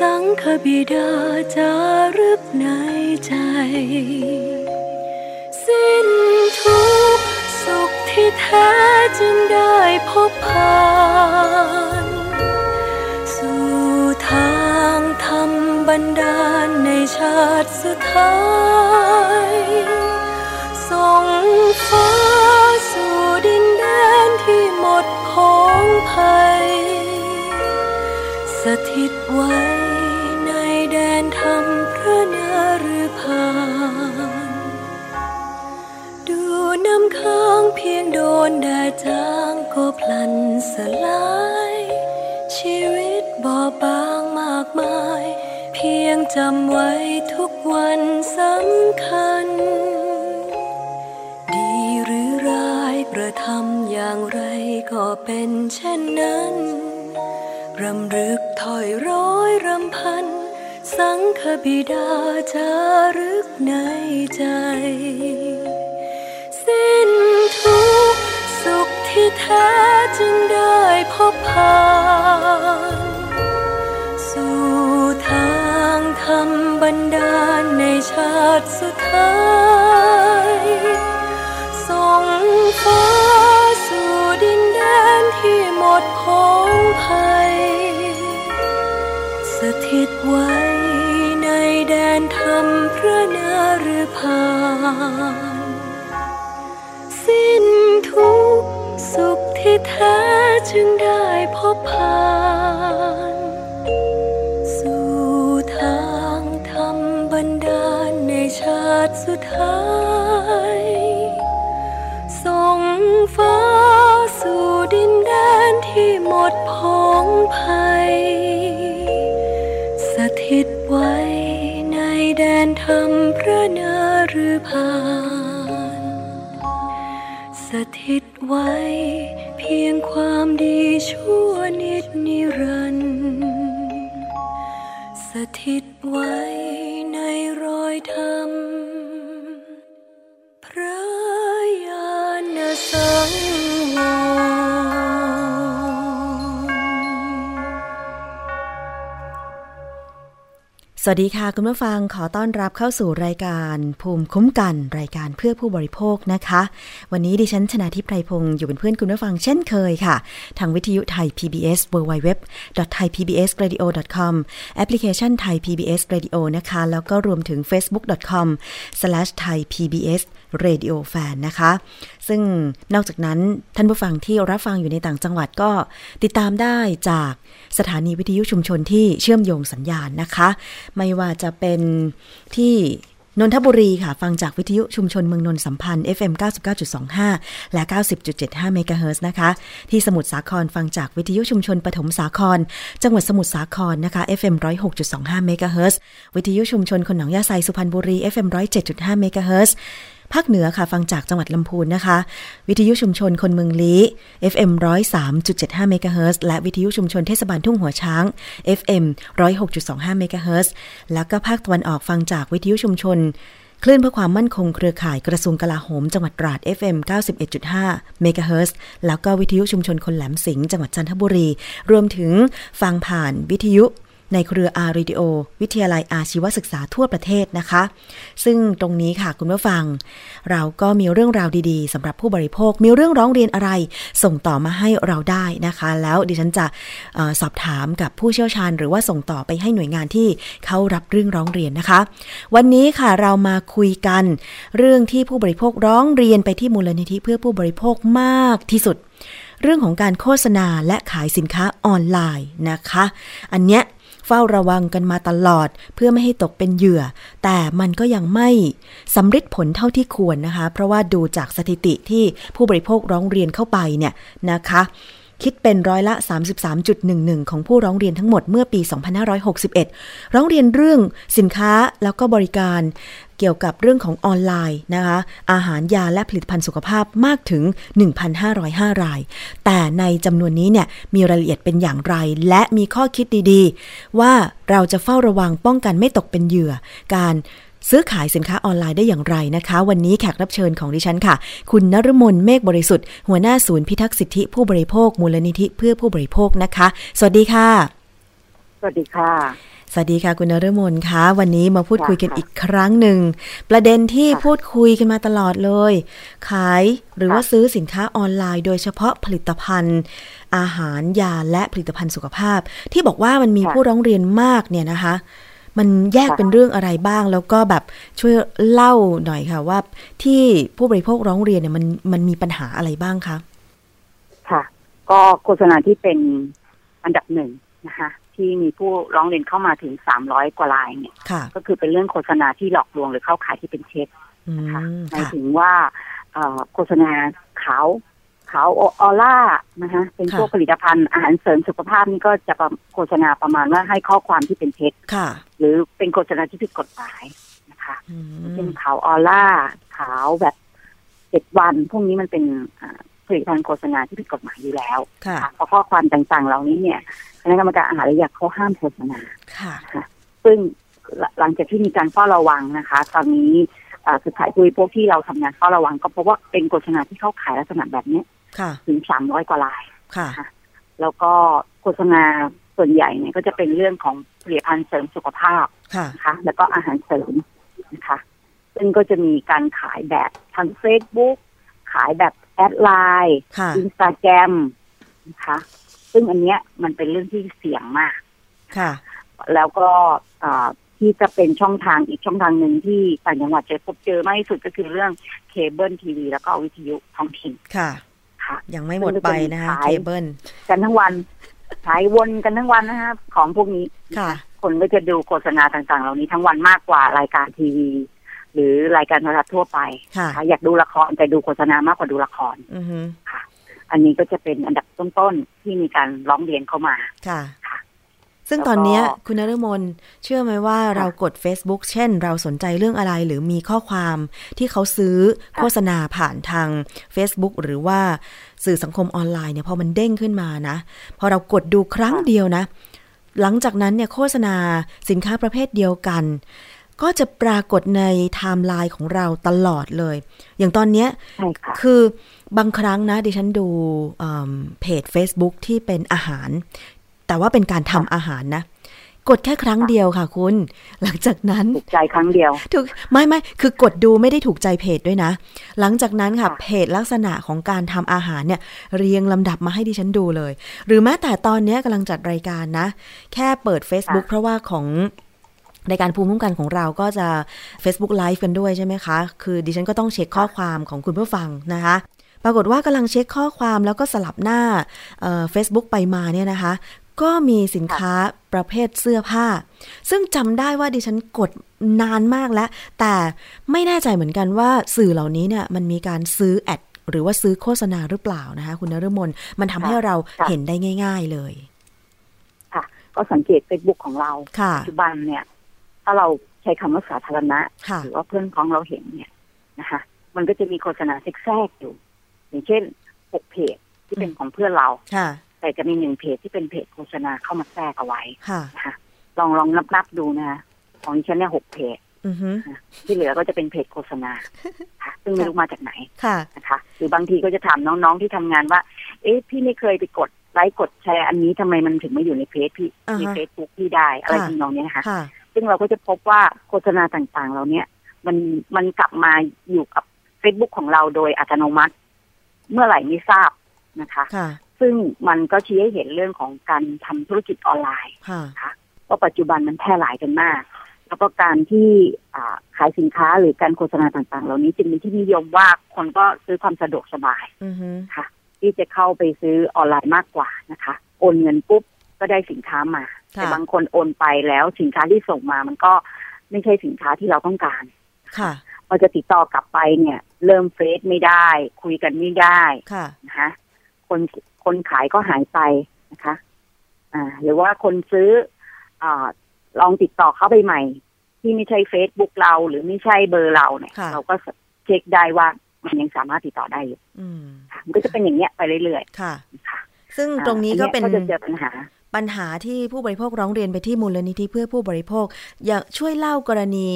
สังคบิดาจารึกในใจ สิ้นทุกสุขที่แท้จึงได้พบผ่านสู่ทางธรรมบันดาลในชาติสุดท้ายส่งฟ้าสู่ดินแดนที่หมดของภัยสถิตไว้ น้ำค้างเพียงโดนแดดจางก็พลันสลาย ชีวิตบอบางมากมาย เพียงจำไว้ทุกวันสำคัญ ดีหรือร้ายกระทำอย่างไรก็เป็นเช่นนั้นรำลึกถอยร้อยรำพัน สังคบิดาจารึกในใจ ที่แท้จึงได้พบผ่านสู่ทางธรรมบันดาลในชาติสุดท้ายส่งฟ้าสู่ดินแดนที่หมดพงภัย สถิตไว้ในแดนธรรมพระนารพานสิ้นทุก สุขที่แท้จึงได้พบผ่าน สู่ทางธรรมบันดาลในชาติสุดท้ายส่งฟ้าสู่ดินแดนที่หมดพองภัย สถิตไว้ในแดนธรรมพระนารือพา ไว้ เพียงความดีชั่วนิดนิรันด์ สวัสดีค่ะ คุณผู้ฟังขอต้อนรับเข้าสู่รายการภูมิคุ้มกันรายการเพื่อผู้บริโภคนะคะ วันนี้ดิฉันชนะทิพไพรพงศ์อยู่เป็นเพื่อนคุณผู้ฟังเช่นเคยค่ะ ทางวิทยุไทย PBS www.thaipbsradio.com แอปพลิเคชันไทย PBS Radio นะคะ แล้วก็รวมถึง facebook com slash thaipbs facebook.com/thaipbs Radio Fan นะคะ ซึ่งนอกจากนั้นท่านผู้ฟังที่รับฟังอยู่ในต่างจังหวัดก็ติดตามได้จากสถานีวิทยุชุมชนที่เชื่อมโยงสัญญาณนะคะ ไม่ว่าจะเป็นที่นนทบุรีค่ะ ฟังจากวิทยุชุมชนเมืองนนท์สัมพันธ์ FM 99.25 และ 90.75 เมกะเฮิรตซ์นะคะ ที่สมุทรสาครฟังจากวิทยุชุมชนปฐมสาคร จังหวัดสมุทรสาครนะคะ FM 106.25 เมกะเฮิรตซ์วิทยุชุมชนคนหนองหญ้าไซสุพรรณบุรี FM 107.5 เมกะเฮิรตซ์ ภาคเหนือค่ะฟังจากจังหวัดลำพูนนะคะ วิทยุชุมชนคนเมืองลี้ FM 103.75เมกะเฮิรตซ์และวิทยุชุมชนเทศบาลทุ่งหัวช้าง FM 106.25เมกะเฮิรตซ์แล้วก็ภาคตะวันออกฟังจากวิทยุชุมชนคลื่นเพื่อความมั่นคงเครือข่ายกระทรวงกลาโหม จังหวัดตราด FM 91.5 เมกะเฮิรตซ์แล้วก็วิทยุชุมชนคนแหลมสิงห์จังหวัดจันทบุรี รวมถึงฟังผ่านวิทยุ ในเครือ R Radio วิทยาลัยอาชีวศึกษาทั่วประเทศนะคะ ซึ่งตรงนี้ค่ะคุณผู้ฟัง เราก็มีเรื่องราวดีๆสำหรับผู้บริโภค มีเรื่องร้องเรียนอะไร ส่งต่อมาให้เราได้นะคะ แล้วดิฉันจะออสอบถามกับผู้เชี่ยวชาญ หรือว่าส่งต่อไปให้หน่วยงานที่เขารับเรื่องร้องเรียนนะคะ วันนี้ค่ะเรามาคุยกัน เรื่องที่ผู้บริโภคร้องเรียนไปที่มูลนิธิเพื่อผู้บริโภคมากที่สุดเรื่องของการโฆษณาและขายสินค้าออนไลน์นะคะ อันเนี้ย เฝ้าระวังกันมาตลอด เพื่อไม่ให้ตกเป็นเหยื่อ แต่มันก็ยังไม่สำฤทธิ์ผลเท่าที่ควรนะคะ เพราะว่าดูจากสถิติที่ผู้บริโภคร้องเรียนเข้าไปเนี่ยนะคะคิดเป็นร้อยละ 33.11 ของผู้ร้องเรียนทั้งหมดเมื่อปี 2561 ร้องเรียนเรื่องสินค้าแล้วก็บริการ เกี่ยวกับเรื่องของออนไลน์นะคะ อาหารยาและผลิตภัณฑ์สุขภาพมากถึง 1,505 ราย แต่ในจำนวนนี้เนี่ยมีรายละเอียดเป็นอย่างไร และมีข้อคิดดีๆ ว่าเราจะเฝ้าระวังป้องกันไม่ตกเป็นเหยื่อ การซื้อขายสินค้าออนไลน์ได้อย่างไรนะคะ วันนี้แขกรับเชิญของดิฉันค่ะ คุณนรมนเมฆบริสุทธิ์ หัวหน้าศูนย์พิทักษ์สิทธิผู้บริโภค มูลนิธิเพื่อผู้บริโภคนะคะ สวัสดีค่ะ สวัสดีค่ะ สวัสดีค่ะคุณนรมนคะวันนี้มาพูดคุยกันอีกครั้งหนึ่ง ประเด็นที่พูดคุยกันมาตลอดเลย ขายหรือว่าซื้อสินค้าออนไลน์ โดยเฉพาะผลิตภัณฑ์ อาหารยาและผลิตภัณฑ์สุขภาพ ที่บอกว่ามันมีผู้ร้องเรียนมากเนี่ยนะคะ มันแยกเป็นเรื่องอะไรบ้าง แล้วก็แบบช่วยเล่าหน่อยค่ะว่า ที่ผู้บริโภคร้องเรียนเนี่ยมันมันมีปัญหาอะไรบ้างคะค่ะ ก็โฆษณาที่เป็นอันดับหนึ่งนะคะ ที่มีผู้ร้องเรียนเข้ามาถึงสามร้อยกว่ารายเนี่ยค่ะก็คือเป็นเรื่องโฆษณาที่หลอกลวงหรือเข้าขายที่เป็นเท็จอืนะคะมหมายค่ะถึงว่าเอ่อโฆษณาขาวขาวออร่านะคะเป็นพวกผลิตภัณฑ์อาหารเสริมสุขภาพนี่ก็จะประโฆษณาประมาณว่าให้ข้อความที่เป็นเท็จค่ะหรือเป็นโฆษณาที่ผิดกฎหมายนะคะอืเช่นมขาวออร่าขาวแบบเจ็ดวันพวกนี้มันเป็นอ่า ผลิตภัณฑ์โฆษณาที่ผิดกฎหมายอยู่แล้วค่ะเพราะข้อความต่างๆ เหล่านี้เนี่ยคณะกรรมการอาหารและยาเขาห้ามโฆษณาค่ะ ซึ่งหลหลังจากที่มีการเฝ้าระวังนะคะ ตอนนี้อ่าสุดท้ายผู้บริโภคที่เราทำงานเฝ้าระวัง ก็เพราะว่าเป็นโฆษณาที่เข้าขายลักษณะแบบเนี้ยค่ะถึงสามร้อยกว่ารายค่ะ แล้วก็โฆษณาส่วนใหญ่เนี่ยก็จะเป็นเรื่องของผลิตภัณฑ์เสริมสุขภาพค่ะนะคะแล้วก็อาหารเสริมนะคะ ซึ่งก็จะมีการขายแบบทางเฟซบุ๊กขายแบบ add ไลน์ค่ะอินสตาแกรมนะคะ ซึ่งอันเนี้ยมันเป็นเรื่องที่เสี่ยงมาก ค่ะ แล้วก็อ่าที่จะเป็นช่องทางอีกช่องทางหนึ่งที่ต่างจังหวัดจะพบเจอมากที่สุดก็คือเรื่องเคเบิลทีวีแล้วก็วิทยุท้องถิ่นค่ะ ค่ะ ยังไม่หมดไปนะคะขายเคเบิลกันทั้งวันขายวนกันทั้งวันนะคะของพวกนี้ค่ะ คนก็จะดูโฆษณาต่างๆ เหล่านี้ทั้งวันมากกว่ารายการทีวี หรือรายการโทรทัศน์ทั่วไปค่ะนะคะอยากดูละครแต่ดูโฆษณามากกว่าดูละครอือฮึอันนี้ก็จะเป็นอันดับต้นๆที่มีการร้องเรียนเข้ามาค่ะค่ะซึ่งแล้วก็ตอนเนี้ยคุณนฤมลเชื่อไหมว่าเรากด Facebook เช่น เราสนใจเรื่องอะไรหรือมีข้อความที่เขาซื้อโฆษณาผ่านทาง Facebook หรือว่าสื่อสังคมออนไลน์เนี่ยพอมันเด้งขึ้นมานะ พอเรากดดูครั้งเดียวนะ หลังจากนั้นเนี่ยโฆษณาสินค้าประเภทเดียวกัน ก็จะปรากฏในไทม์ไลน์ของเราตลอดเลย อย่างตอนเนี้ยใช่ค่ะคือบางครั้งนะ ดิฉันดูเอิ่มเพจ Facebook ที่เป็นอาหาร แต่ว่าเป็นการทำอาหารนะ กดแค่ครั้งเดียวค่ะคุณ หลังจากนั้นถูกใจครั้งเดียวถูกไม่ไม่คือกดดูไม่ได้ถูกใจเพจด้วยนะ หลังจากนั้นค่ะค่ะเพจลักษณะของการทำอาหารเนี่ย เรียงลำดับมาให้ดิฉันดูเลย หรือแม้แต่ตอนเนี้ยกำลังจัดรายการนะ แค่เปิด Facebook เพราะว่าของ รายการภูมิคุ้มกันของเราก็จะ Facebook Live กันด้วยใช่ไหมคะ คือดิฉันก็ต้องเช็คข้อความของคุณผู้ฟังนะคะ ปรากฏว่ากำลังเช็คข้อความแล้วก็สลับหน้าเฟซบุ๊กไปมาเนี่ยนะคะ ก็มีสินค้าประเภทเสื้อผ้า ซึ่งจำได้ว่าดิฉันกดนานมากแล้ว แต่ไม่แน่ใจเหมือนกันว่าสื่อเหล่านี้เนี่ยมันมีการซื้อแอดหรือว่าซื้อโฆษณาหรือเปล่านะคะ คุณนฤมลมันทำให้เราค่ะเห็นได้ง่าย ๆเลย ค่ะ ก็สังเกตเฟซบุ๊กของเราค่ะปัจจุบันเนี่ย ถ้าเราใช้คำว่าสาธารณะค่ะหรือว่าเพื่อนของเราเห็นเนี่ยนะคะ มันก็จะมีโฆษณาแทรกอยู่ อย่างเช่นหกเพจที่เป็นของเพื่อนเราค่ะแต่จะมีหนึ่งเพจที่เป็นเพจโฆษณาเข้ามาแทรกเอาไว้ค่ะนะคะลองลองนับนับๆดูนะคะของดิฉันเนี่ยหกเพจอือฮึที่เหลือก็จะเป็นเพจโฆษณาค่ะซึ่งไม่รู้มาจากไหนค่ะนะคะหรือบางทีก็จะถามน้องๆที่ทำงานว่า เอ๊ะพี่ไม่เคยไปกดไลค์กดแชร์อันนี้ทำไมมันถึงไม่อยู่ในเพจพี่อ่าฮะในเฟซบุ๊กพี่ได้อะไรค่ะทำนองเนี้ยนะคะค่ะ ซึ่งเราก็จะพบว่าโฆษณาต่างๆ เราเนี่ยมันมันกลับมาอยู่กับ Facebook ของเราโดยอัตโนมัติ เมื่อไหร่ไม่ทราบนะคะค่ะซึ่งมันก็ชี้ให้เห็นเรื่องของการทำธุรกิจออนไลน์ค่ะว่าปัจจุบันมันแพร่หลายกันมาก แล้วก็การที่อ่าขายสินค้าหรือการโฆษณาต่าง ๆ เหล่านี้จึงเป็นที่นิยมว่าคนก็ซื้อความสะดวกสบายอือฮึค่ะ ที่จะเข้าไปซื้อออนไลน์มากกว่านะคะ โอนเงินปุ๊บ ก็ได้สินค้ามา แต่บางคนโอนไปแล้วสินค้าที่ส่งมามันก็ไม่ใช่สินค้าที่เราต้องการ ค่ะพอจะติดต่อกลับไปเนี่ย เริ่มเฟซไม่ได้ คุยกันไม่ได้ค่ะนะคะคนคนขายก็หายไปนะคะ อ่า หรือว่าคนซื้ออ่าลองติดต่อเข้าไปใหม่ ที่ไม่ใช่เฟซบุ๊กเรา หรือไม่ใช่เบอร์เราเนี่ยค่ะเราก็เช็คได้ว่ามันยังสามารถติดต่อได้อยู่อืมค่ะมันก็จะเป็นอย่างเงี้ยไปเรื่อยค่ะๆนะคะซึ่งตรงนี้ก็เป็นอัก็จะเจอปัญหา ปัญหาที่ผู้บริโภคร้องเรียนไปที่มูลนิธิเพื่อผู้บริโภค อยากช่วยเล่ากรณี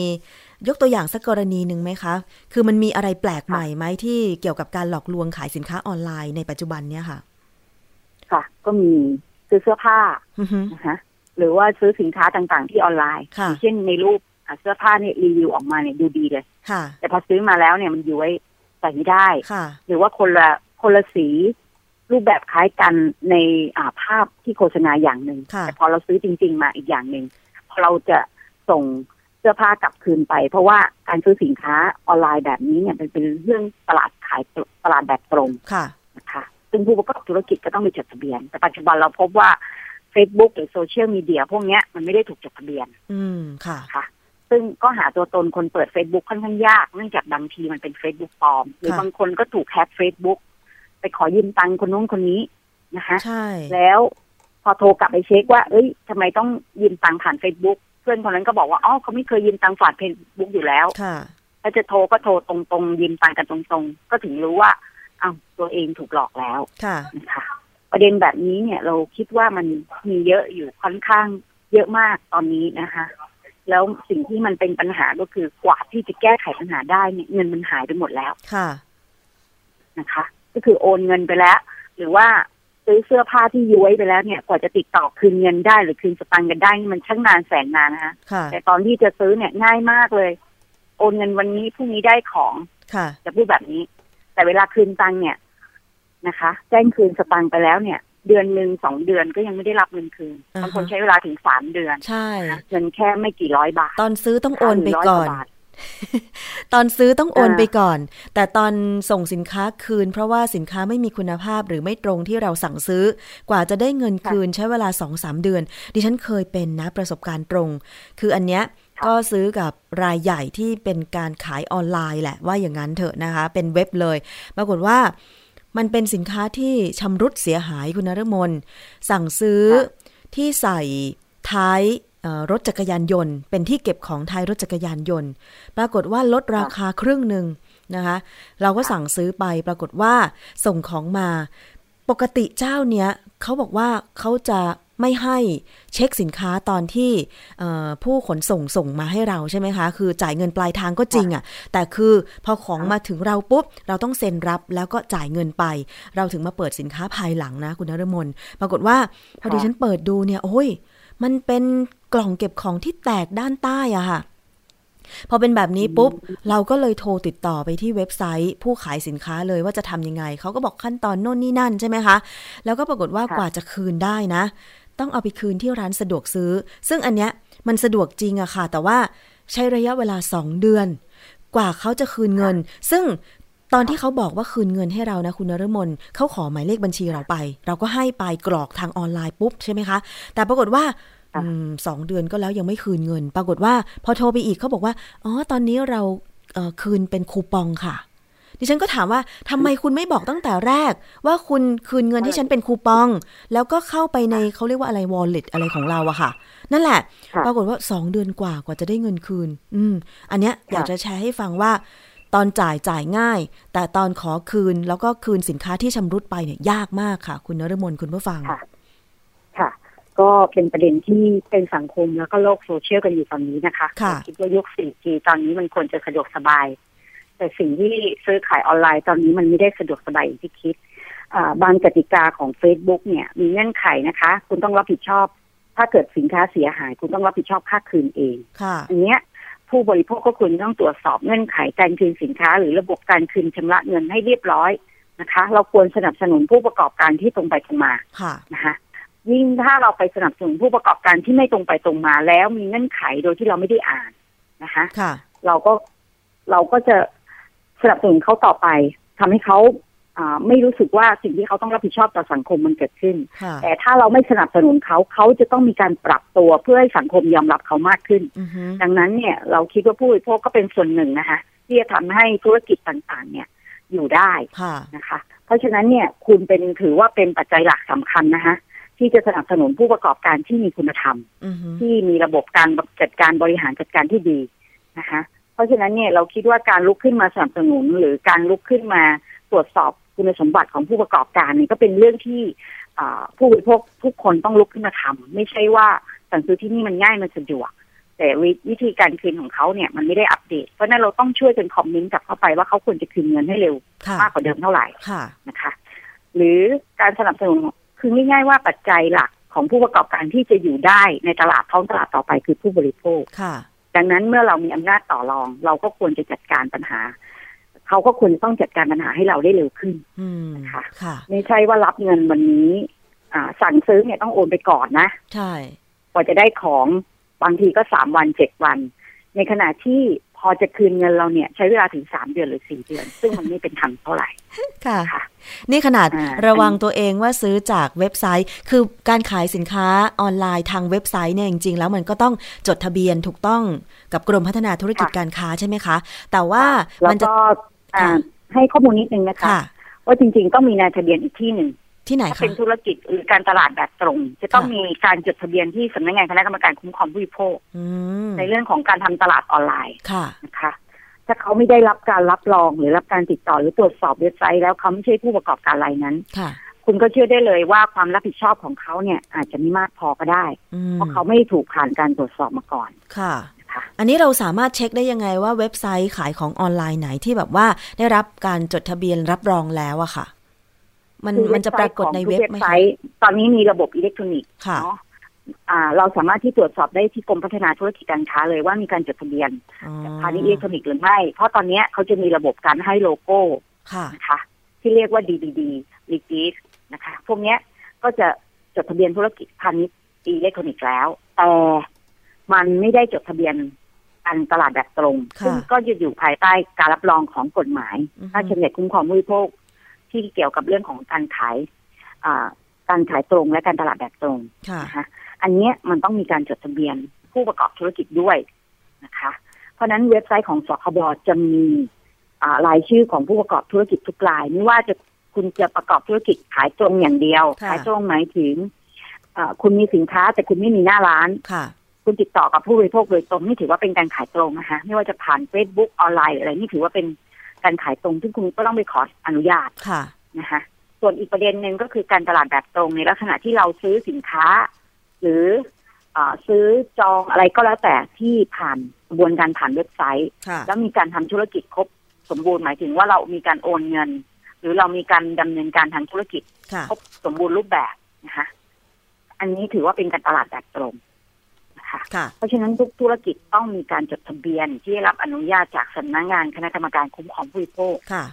ยกตัวอย่างสักกรณีหนึ่งไหมคะ คือมันมีอะไรแปลกใหม่ไหมที่เกี่ยวกับการหลอกลวงขายสินค้าออนไลน์ในปัจจุบันเนี่ยค่ะ ค่ะ ก็มีซื้อเสื้อผ้าอือฮึนะคะหรือว่าซื้อสินค้าต่างๆที่ออนไลน์ค่ะอย่างเช่นในรูปอะเสื้อผ้าเนี่ยรีวิวออกมาเนี่ยดูดีเลยค่ะแต่พอซื้อมาแล้วเนี่ยมันย้วยใส่ไม่ได้ค่ะหรือว่าคนละคนละสี รูปแบบคล้ายกันในอ่าภาพที่โฆษณาอย่างหนึ่งค่ะแต่พอเราซื้อจริง ๆ มาอีกอย่างหนึ่งพอเราจะส่งเสื้อผ้ากลับคืนไป เพราะว่าการซื้อสินค้าออนไลน์แบบนี้เนี่ยมันเป็นเรื่องตลาดขายตลาดแบบตรงค่ะนะคะซึ่งผู้ประกอบธุรกิจก็ต้องมีจดทะเบียน แต่ปัจจุบันเราพบว่า Facebook หรือโซเชียลมีเดียพวกเนี้ยมันไม่ได้ถูกจดทะเบียน อืมค่ะค่ะ ซึ่งก็หาตัวตนคนเปิด Facebook ค่อนข้างยาก เนื่องจากบางทีมันเป็น Facebook ปลอม หรือค่ะบางคนก็ถูกแฮ็ก Facebook ไปขอยืมตังค์คนนู้นคนนี้นะคะใช่แล้วพอโทรกลับไปเช็คว่า เอ้ยทำไมต้องยืมตังค์ผ่าน Facebook เพื่อนคนนั้นก็บอกว่าอ๋อเขาไม่เคยยืมตังค์ผ่าน Facebook อยู่แล้วค่ะถ้าจะโทรก็โทรตรงๆยืมตังค์กันตรงๆ ก็ถึงรู้ว่าอ้าวตัวเองถูกหลอกแล้วค่ะนะคะประเด็นแบบนี้เนี่ยเราคิดว่ามันมีเยอะอยู่ค่อนข้างเยอะมากตอนนี้นะคะ แล้วสิ่งที่มันเป็นปัญหาก็คือกว่าที่จะแก้ไขปัญหาได้เนี่ยเงินมันหายไปหมดแล้วค่ะนะคะ ก็คือโอนเงินไปแล้ว หรือว่าซื้อเสื้อผ้าที่ย้วยไปแล้วเนี่ยกว่าจะติดต่อคืนเงินได้หรือคืนสตังค์กันได้นี่มันช่างนานแสนนานนะคะค่ะแต่ตอนที่จะซื้อเนี่ยง่ายมากเลย โอนเงินวันนี้พรุ่งนี้ได้ของค่ะ จะพูดแบบนี้ แต่เวลาคืนตังค์เนี่ยนะคะ แจ้งคืนสตังค์ไปแล้วเนี่ย เดือนหนึ่งสองเดือนก็ยังไม่ได้รับเงินคืนอ่าฮะบางคนใช้เวลาถึงสามเดือนใช่นะเงินแค่ไม่กี่ร้อยบาท ตอนซื้อต้องโอนไปก่อน100ว่าบาท ตอนซื้อต้องโอนอ่าไปก่อน แต่ตอนส่งสินค้าคืน เพราะว่าสินค้าไม่มีคุณภาพหรือไม่ตรงที่เราสั่งซื้อ กว่าจะได้เงินคืนใช้เวลา2-3เดือน ดิฉันเคยเป็นนะประสบการณ์ตรง คืออันเนี้ยก็ซื้อกับรายใหญ่ที่เป็นการขายออนไลน์แหละว่าอย่างนั้นเถอะนะคะ เป็นเว็บเลย ปรากฏว่ามันเป็นสินค้าที่ชำรุดเสียหายคุณนรมน สั่งซื้อค่ะที่ใส่ท้ายเอ่อ รถจักรยานยนต์ เป็นที่เก็บของท้ายรถจักรยานยนต์ ปรากฏว่าลดราคาครึ่งหนึ่งนะคะ เราก็สั่งซื้อไปปรากฏว่าส่งของมา ปกติเจ้าเนี้ยเขาบอกว่าเขาจะไม่ให้เช็คสินค้าตอนที่เอ่อผู้ขนส่งส่งมาให้เราใช่ไหมคะ คือจ่ายเงินปลายทางก็จริงอะ่ะ แต่คือพอของมาถึงเราปุ๊บ เราต้องเซ็นรับแล้วก็จ่ายเงินไป เราถึงมาเปิดสินค้าภายหลังนะคุณนรมน ปรากฏว่าพอดีฉันเปิดดูเนี่ยโอ้ย มันเป็นกล่องเก็บของที่แตกด้านใต้อะค่ะ พอเป็นแบบนี้ปุ๊บ เราก็เลยโทรติดต่อไปที่เว็บไซต์ ผู้ขายสินค้าเลยว่าจะทำยังไง เขาก็บอกขั้นตอนโน่นนี่นั่นใช่ไหมคะ แล้วก็ปรากฏว่าค่ะกว่าจะคืนได้นะ ต้องเอาไปคืนที่ร้านสะดวกซื้อ ซึ่งอันเนี้ยมันสะดวกจริงอะค่ะ แต่ว่าใช้ระยะเวลาสองเดือน กว่าเขาจะคืนเงิน ซึ่ง ตอนที่เขาบอกว่าคืนเงินให้เรานะคุณนรมนเขาขอหมายเลขบัญชีเราไป เราก็ให้ไปกรอกทางออนไลน์ปุ๊บใช่ไหมคะ แต่ปรากฏว่าค่ะอืมสองเดือนก็แล้วยังไม่คืนเงิน ปรากฏว่า พอโทรไปอีกเขาบอกว่า อ๋อ ตอนนี้เราเอ่อคืนเป็นคูปองค่ะ ดิฉันก็ถามว่าทำไมคุณไม่บอกตั้งแต่แรก ว่าคุณคืนเงินให้ฉันเป็นคูปอง แล้วก็เข้าไปในเขาเรียกว่าอะไร wallet อะไรของเราอะค่ะ นั่นแหละค่ะปรากฏว่าสองเดือนกว่ากว่าจะได้เงินคืน อืม อันเนี้ยอยากจะแชร์ให้ฟังว่า ตอนจ่ายจ่ายง่าย แต่ตอนขอคืนแล้วก็คืนสินค้าที่ชำรุดไปเนี่ยยากมากค่ะ คุณนรมนคุณผู้ฟังค่ะ ค่ะ ก็เป็นประเด็นที่เป็นสังคมแล้วก็โลกโซเชียลกันอยู่ตอนนี้นะคะค่ะคิดว่ายุค 4G ตอนนี้มันควรจะสะดวกสบาย แต่สิ่งที่ซื้อขายออนไลน์ตอนนี้มันไม่ได้สะดวกสบายอย่างที่คิดอ่าบางกติกาของ Facebook เนี่ย มีเงื่อนไขนะคะ คุณต้องรับผิดชอบ ถ้าเกิดสินค้าเสียหาย คุณต้องรับผิดชอบค่าคืนเองค่ะอันเนี้ย ผู้บริโภคก็ควรต้องตรวจสอบเงื่อนไขการคืนสินค้า หรือระบบการคืนชำระเงินให้เรียบร้อยนะคะ เราควรสนับสนุนผู้ประกอบการที่ตรงไปตรงมาค่ะนะคะยิ่งถ้าเราไปสนับสนุนผู้ประกอบการที่ไม่ตรงไปตรงมา แล้วมีเงื่อนไขโดยที่เราไม่ได้อ่านนะคะค่ะเราก็เราก็จะสนับสนุนเขาต่อไปทำให้เขาอ่า ไม่รู้สึกว่าสิ่งที่เขาต้องรับผิดชอบต่อสังคมมันเกิดขึ้นค่ะแต่ถ้าเราไม่สนับสนุนเขาเขาจะต้องมีการปรับตัวเพื่อให้สังคมยอมรับเขามากขึ้นอือฮึดังนั้นเนี่ยเราคิดว่าผู้บริโภคก็เป็นส่วนหนึ่งนะคะ ที่จะทำให้ธุรกิจต่างๆ เนี่ยอยู่ได้ค่ะนะคะ เพราะฉะนั้นเนี่ยคุณเป็นถือว่าเป็นปัจจัยหลักสำคัญนะคะที่จะสนับสนุนผู้ประกอบการที่มีคุณธรรมอือฮึที่มีระบบการจัดการบริหารจัดการที่ดีนะคะ เพราะฉะนั้นเนี่ยเราคิดว่าการลุกขึ้นมาสนับสนุนหรือการลุกขึ้นมาตรวจสอบ คุณสมบัติของผู้ประกอบการนี่ก็เป็นเรื่องที่อ่าผู้บริโภคทุกคนต้องลุกขึ้นมาทำไม่ใช่ว่าสั่งซื้อที่นี่มันง่ายมันสะดวก แต่วิวิธีการคืนของเขาเนี่ยมันไม่ได้อัปเดต เพราะฉะนั้นเราต้องช่วยกันคอมเมนต์กลับเข้าไปว่าเขาควรจะคืนเงินให้เร็วค่ะมากกว่าเดิมเท่าไหร่ค่ะนะคะ หรือการสนับสนุนคือง่ายๆว่าปัจจัยหลักของผู้ประกอบการที่จะอยู่ได้ในตลาดท้องตลาดต่อไปคือผู้บริโภคค่ะดังนั้นเมื่อเรามีอำนาจต่อรอง เราก็ควรจะจัดการปัญหา เขาก็ควรจะต้องจัดการปัญหาให้เราได้เร็วขึ้นอืมค่ะค่ะไม่ใช่ว่ารับเงินวันนี้ อ่า สั่งซื้อเนี่ยต้องโอนไปก่อนนะใช่กว่าจะได้ของบางทีก็สามวันเจ็ดวัน ในขณะที่พอจะคืนเงินเราเนี่ย ใช้เวลาถึงสามเดือนหรือสี่เดือน ซึ่งมันไม่เป็นธรรมเท่าไหร่ค่ะค่ะนี่ขนาดอ่าระวังตัวเองว่าซื้อจากเว็บไซต์ คือการขายสินค้าออนไลน์ทางเว็บไซต์เนี่ยจริงๆแล้วมันก็ต้องจดทะเบียนถูกต้องกับกรมพัฒนาธุรกิจการค้าใช่ไหมคะ แต่ว่าแล้มัวนจะก็ อ่าค่ะให้ข้อมูลนิดนึงนะคะค่ะว่าจริง ๆ ต้องมีนายทะเบียนอีกที่หนึ่งที่ไหนถ้าคะเป็นธุรกิจหรือการตลาดแบบตรง จะต้องค่ะมีการจดทะเบียนที่สำนักงานคณะกรรมการคุ้มครองผู้บริโภคอืมในเรื่องของการทำตลาดออนไลน์ค่ะนะคะ ถ้าเขาไม่ได้รับการรับรองหรือรับการติดต่อหรือตรวจสอบเว็บไซต์แล้วเขาไม่ใช่ผู้ประกอบการรายนั้นค่ะ คุณก็เชื่อได้เลยว่าความรับผิดชอบของเขาเนี่ย อาจจะไม่มากพอก็ได้อืมเพราะเขาไม่ได้ถูกผ่านการตรวจสอบมาก่อนค่ะนะ คะอันนี้เราสามารถเช็คได้ยังไงว่าเว็บไซต์ขายของออนไลน์ไหนที่แบบว่าได้รับการจดทะเบียนรับรองแล้วอะค่ะ มันคือมันจะปรากฏในเว็บไซต์ของทุไหมคะ ตอนนี้มีระบบอิเล็กทรอนิกส์ค่ะเนาะอ่าเราสามารถที่ตรวจสอบได้ที่กรมพัฒนาธุรกิจการค้าเลยว่ามีการจดทะเบียนอ๋อพาณิชย์อิเล็กทรอนิกส์หรือไม่ เพราะตอนเนี้ยเขาจะมีระบบการให้โลโก้ค่ะนะคะที่เรียกว่า DDD l e g i s นะคะ พวกเนี้ยก็จะจดทะเบียนธุรกิจพาณิชย์อิเล็กทรอนิกส์แล้ว แต่ มันไม่ได้จดทะเบียนการตลาดแบบตรงค่ะซึ่งก็จะอยู่ภายใต้การรับรองของกฎหมายอือฮึพระราชบัญญัติคุ้มครองผู้บริโภคที่เกี่ยวกับเรื่องของการขายอ่าการขายตรงและการตลาดแบบตรงค่ะนะคะอันเนี้ยมันต้องมีการจดทะเบียนผู้ประกอบธุรกิจด้วยนะคะ เพราะฉะนั้นเว็บไซต์ของสคบจะมีอ่ารายชื่อของผู้ประกอบธุรกิจทุกราย ไม่ว่าจะคุณจะประกอบธุรกิจขายตรงอย่างเดียวค่ะขายตรงหมายถึงอ่าคุณมีสินค้าแต่คุณไม่มีหน้าร้าน ค่ะคุณติดต่อกับผู้บริโภคโดยตรงนี่ถือว่าเป็นการขายตรงนะคะไม่ว่าจะผ่าน Facebook ออนไลน์อะไรนี่ถือว่าเป็นการขายตรงซึ่งคุณก็ต้องไปขออนุญาตค่ะนะคะส่วนอีกประเด็นหนึ่งก็คือการตลาดแบบตรงในลักษณะที่เราซื้อสินค้า หรืออาซื้อจองอะไรก็แล้วแต่ที่ผ่านกระบวนการผ่านเว็บไซต์ค่ะแล้วมีการทำธุรกิจครบสมบูรณ์หมายถึงว่าเรามีการโอนเงิน หรือเรามีการดำเนินการทางธุรกิจค่ะครบสมบูรณ์รูปแบบนะคะอันนี้ถือว่าเป็นการตลาดแบบตรงนะ คะค่ะ เพราะฉะนั้นทุกธุรกิจต้องมีการจดทะเบียนที่ได้รับอนุญาตจากสำนักงานคณะกรรมการคุ้มครองผู้บริโภคค่ะ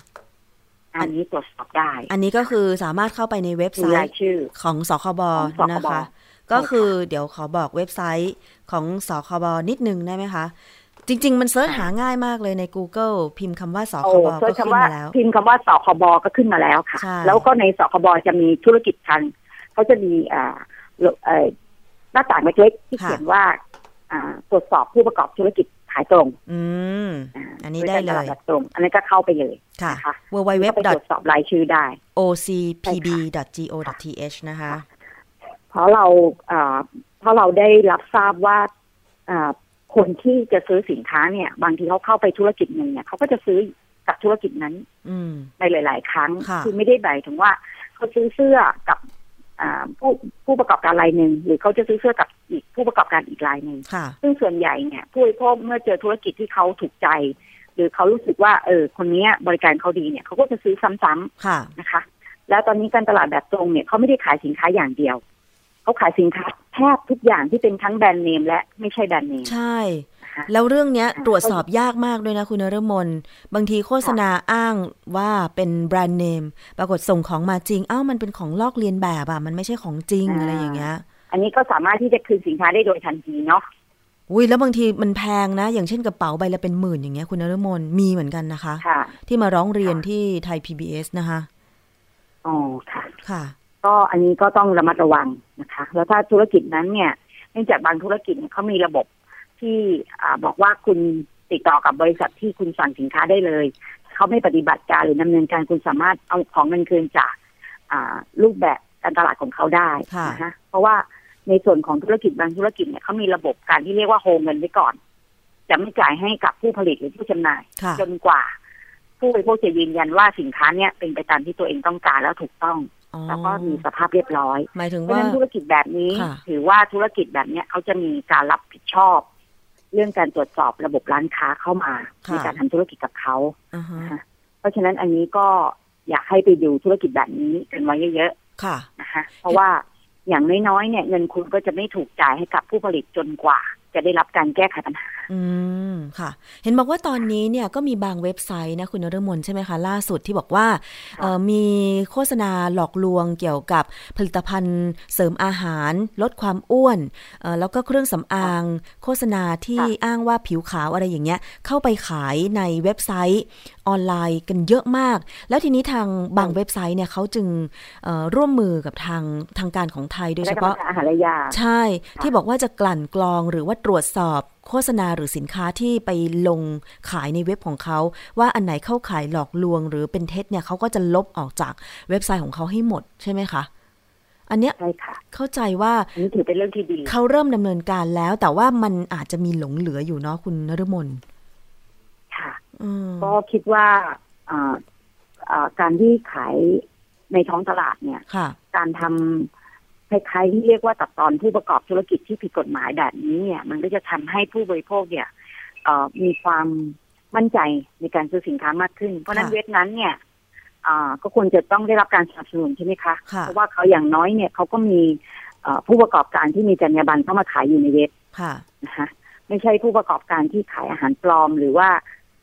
อันนี้ตรวจสอบได้ อันนี้ก็คือสามารถเข้าไปในเว็บมีไซรายต์ชื่อของสคบของสคบนะคะ ก็คือเดี๋ยวขอบอกเว็บไซต์ของสคบนิดนึงได้ไหมคะ จริง ๆ มันเซิร์ชหาง่ายมากเลยใน Google พิมพ์คำว่าสโอ้คบเซิก็ร์ชขึ้นคำว่ามาแล้ว พิมพ์คำว่าสคบก็ขึ้นมาแล้วค่ะใช่แล้วก็ในสคบจะมีธุรกิจทางเขาจะมีอ่าเอ่อ หน้าต่างเล็กๆที่เขียนว่าอ่าตรวจสอบผู้ประกอบธุรกิจขายตรง อืมาอันนี้ได้เลยบริษัทตลาดตรง อันนี้นก็เข้าไปเลยค่ะนะคะ w w w ก็ไปตรวจสอบรายชื่อได้ ocpb.go.th นะคะ เพราะเราอ่าเพราะเราได้รับทราบว่าอ่าคนที่จะซื้อสินค้าเนี่ย บางทีเขาเข้าไปธุรกิจหนึ่งเนี่ยเขาก็จะซื้อกับธุรกิจนั้น อืมในหลาย ๆ ครั้งค่ะอไม่ได้หมายถึงว่าเขาซื้อเสื้อกับอ่า ผู้ผู้ประกอบการรายหนึ่งหรือเขาจะซื้อเสื้อกับอีกผู้ประกอบการอีกรายหนึ่งค่ะซึ่งส่วนใหญ่เนี่ยผู้บริโภคเมื่อเจอธุรกิจที่เขาถูกใจ หรือเขารู้สึกว่าเออคนเนี้ยบริการเขาดีเนี่ยเขาก็จะซื้อซ้ำๆค่ะนะคะ แล้วตอนนี้การตลาดแบบตรงเนี่ยเขาไม่ได้ขายสินค้าอย่างเดียว เขาขายสินค้าแทบทุกอย่างที่เป็นทั้งแบรนด์เนมและไม่ใช่แบรนด์เนมใช่นะคะแล้วเรื่องเนี้ยค่ะตรวจสอบยากมากด้วยนะคุณนรมนบางทีโฆษณาอ้างว่าเป็นแบรนด์เนมปรากฏส่งของมาจริงเอ้ามันเป็นของลอกเลียนแบบอะมันไม่ใช่ของจริงอะไรอย่างเงี้ยอันนี้ก็สามารถที่จะคืนสินค้าได้โดยทันทีเนาะอุ้ยแล้วบางทีมันแพงนะ อย่างเช่นกระเป๋าใบละเป็นหมื่นอย่างเงี้ยคุณนรมนมีเหมือนกันนะคะค่ะที่มาร้องเรียนค่ะที่ไทย PBS นะคะอ๋อค่ะค่ะ ก็อันนี้ก็ต้องระมัดระวังนะคะ แล้วถ้าธุรกิจนั้นเนี่ยเนื่องจากบางธุรกิจเนี่ยเขามีระบบที่อ่าบอกว่าคุณติดต่อกับบริษัทที่คุณสั่งสินค้าได้เลยเขาไม่ปฏิบัติการหรือดำเนินการคุณสามารถเอาของเงินคืนจากอ่ารูปแบบการตลาดของเขาได้ค่ะนะคะเพราะว่าในส่วนของธุรกิจบางธุรกิจเนี่ยเขามีระบบการที่เรียกว่าโฮเงินไว้ก่อน จะไม่จ่ายให้กับผู้ผลิตหรือผู้จำหน่ายค่ะจนกว่า ผู้บริโภคจะยืนยันว่าสินค้าเนี่ยเป็นไปตามที่ตัวเองต้องการแล้วถูกต้องอ๋อ แล้วก็มีสภาพเรียบร้อยหมายถึงเพราะฉะว่านั้นธุรกิจแบบนี้ค่ะถือว่าธุรกิจแบบเนี้ยเขาจะมีการรับผิดชอบ เรื่องการตรวจสอบระบบร้านค้าเข้ามาค่ะในการทำธุรกิจกับเขาอ่าฮะนะคะเพราะฉะนั้นอันนี้ก็อยากให้ไปดูธุรกิจแบบนี้กันไว้เยอะค่ะๆนะคะ เพราะว่าอย่างน้อยๆเนี่ยเงินคุณก็จะไม่ถูกจ่ายให้กับผู้ผลิตจนกว่า จะได้รับการแก้ไขปัญหา อืมค่ะ เห็นบอกว่าตอนนี้เนี่ยก็มีบางเว็บไซต์นะคุณนรมนใช่ไหมคะ ล่าสุดที่บอกว่าค่ะเอ่อมีโฆษณาหลอกลวงเกี่ยวกับผลิตภัณฑ์เสริมอาหาร ลดความอ้วนเอ่อแล้วก็เครื่องสำอาง โฆษณาที่อ้างว่าผิวขาวอะไรอย่างเงี้ย เข้าไปขายในเว็บไซต์ออนไลน์กันเยอะมาก แล้วทีนี้ทางบางเว็บไซต์เนี่ยเขาจึงเอ่อร่วมมือกับทางทางการของไทยโดยเฉและกรรมพาะการอาหารและยาใช่ที่บอกว่าจะกลั่นกรองหรือว่าตรวจสอบโฆษณาหรือสินค้าที่ไปลงขายในเว็บของเขา ว่าอันไหนเข้าขายหลอกลวง หรือเป็นเท็จเนี่ยเขาก็จะลบออกจากเว็บไซต์ของเขาให้หมดใช่ไหมคะอันเนี้ยใช่ค่ะ เข้าใจว่าอันนี้ถือเป็นเรื่องที่ดีเขาเริ่มดำเนินการแล้ว แต่ว่ามันอาจจะมีหลงเหลืออยู่เนาะคุณนฤมลค่ะอืมก็คิดว่าอ่าอ่าการที่ขายในท้องตลาดเนี่ยค่ะการทำ คล้ายๆที่เรียกว่าตัดตอนผู้ประกอบธุรกิจที่ผิดกฎหมายแบบนี้เนี่ยมันก็จะทำให้ผู้บริโภคเนี่ยเอ่อมีความมั่นใจในการซื้อสินค้ามากขึ้น เพราะฉะนั้นค่ะเว็บนั้นเนี่ยอ่าก็ควรจะต้องได้รับการสนับสนุนใช่ไหมคะค่ะเพราะว่าเขาอย่างน้อยเนี่ยเขาก็มีเอ่อผู้ประกอบการที่มีจรรยาบรรณเข้ามาขายอยู่ในเว็บค่ะนะคะไม่ใช่ผู้ประกอบการที่ขายอาหารปลอม หรือว่า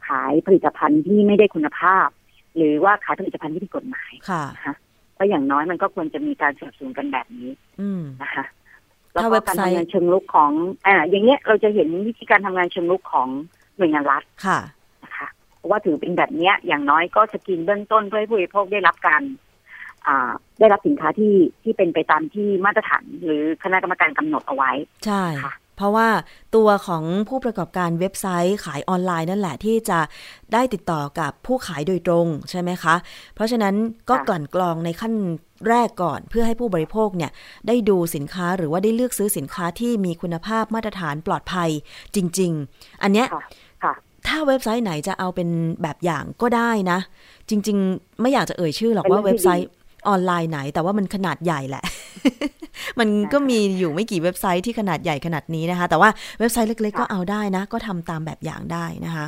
ขายผลิตภัณฑ์ที่ไม่ได้คุณภาพ หรือว่าขายผลิตภัณฑ์ที่ผิดกฎหมายค่ะนะคะ ก็อย่างน้อยมันก็ควรจะมีการสนับสนุนกันแบบนี้อืมนะคะแล้วถ้าก็เว็บการไซต์ทำงานเชิงลุกของอ่าอย่างเงี้ยเราจะเห็นวิธีการทำงานเชิงลุกของหน่วยงานรัฐค่ะนะคะเพราะว่าถือเป็นแบบเนี้ย อย่างน้อยก็สกรีนเบื้องต้นเพื่อให้ผู้บริโภคได้รับการอ่าได้รับสินค้าที่ที่เป็นไปตามที่มาตรฐาน หรือคณะกรรมการกำหนดเอาไว้ ใช่ค่ะ เพราะว่าตัวของผู้ประกอบการเว็บไซต์ขายออนไลน์นั่นแหละที่จะได้ติดต่อกับผู้ขายโดยตรงใช่ไหมคะ เพราะฉะนั้นก็ค่ะกลั่นกรองในขั้นแรกก่อนเพื่อให้ผู้บริโภคเนี่ยได้ดูสินค้าหรือว่าได้เลือกซื้อสินค้าที่มีคุณภาพมาตรฐานปลอดภัยจริง ๆ อันเนี้ยค่ะค่ะถ้าเว็บไซต์ไหนจะเอาเป็นแบบอย่างก็ได้นะ จริง ๆ ไม่อยากจะเอ่ยชื่อหรอกเป็นว่าเรื่องที่เว็บไซต์ ออนไลน์ไหน แต่ว่ามันขนาดใหญ่แหละ มันก็มีอยู่ไม่กี่เว็บไซต์ที่ขนาดใหญ่ขนาดนี้นะคะ แต่ว่าเว็บไซต์เล็ก ๆ ก็เอาได้นะ ก็ทำตามแบบอย่างได้นะคะ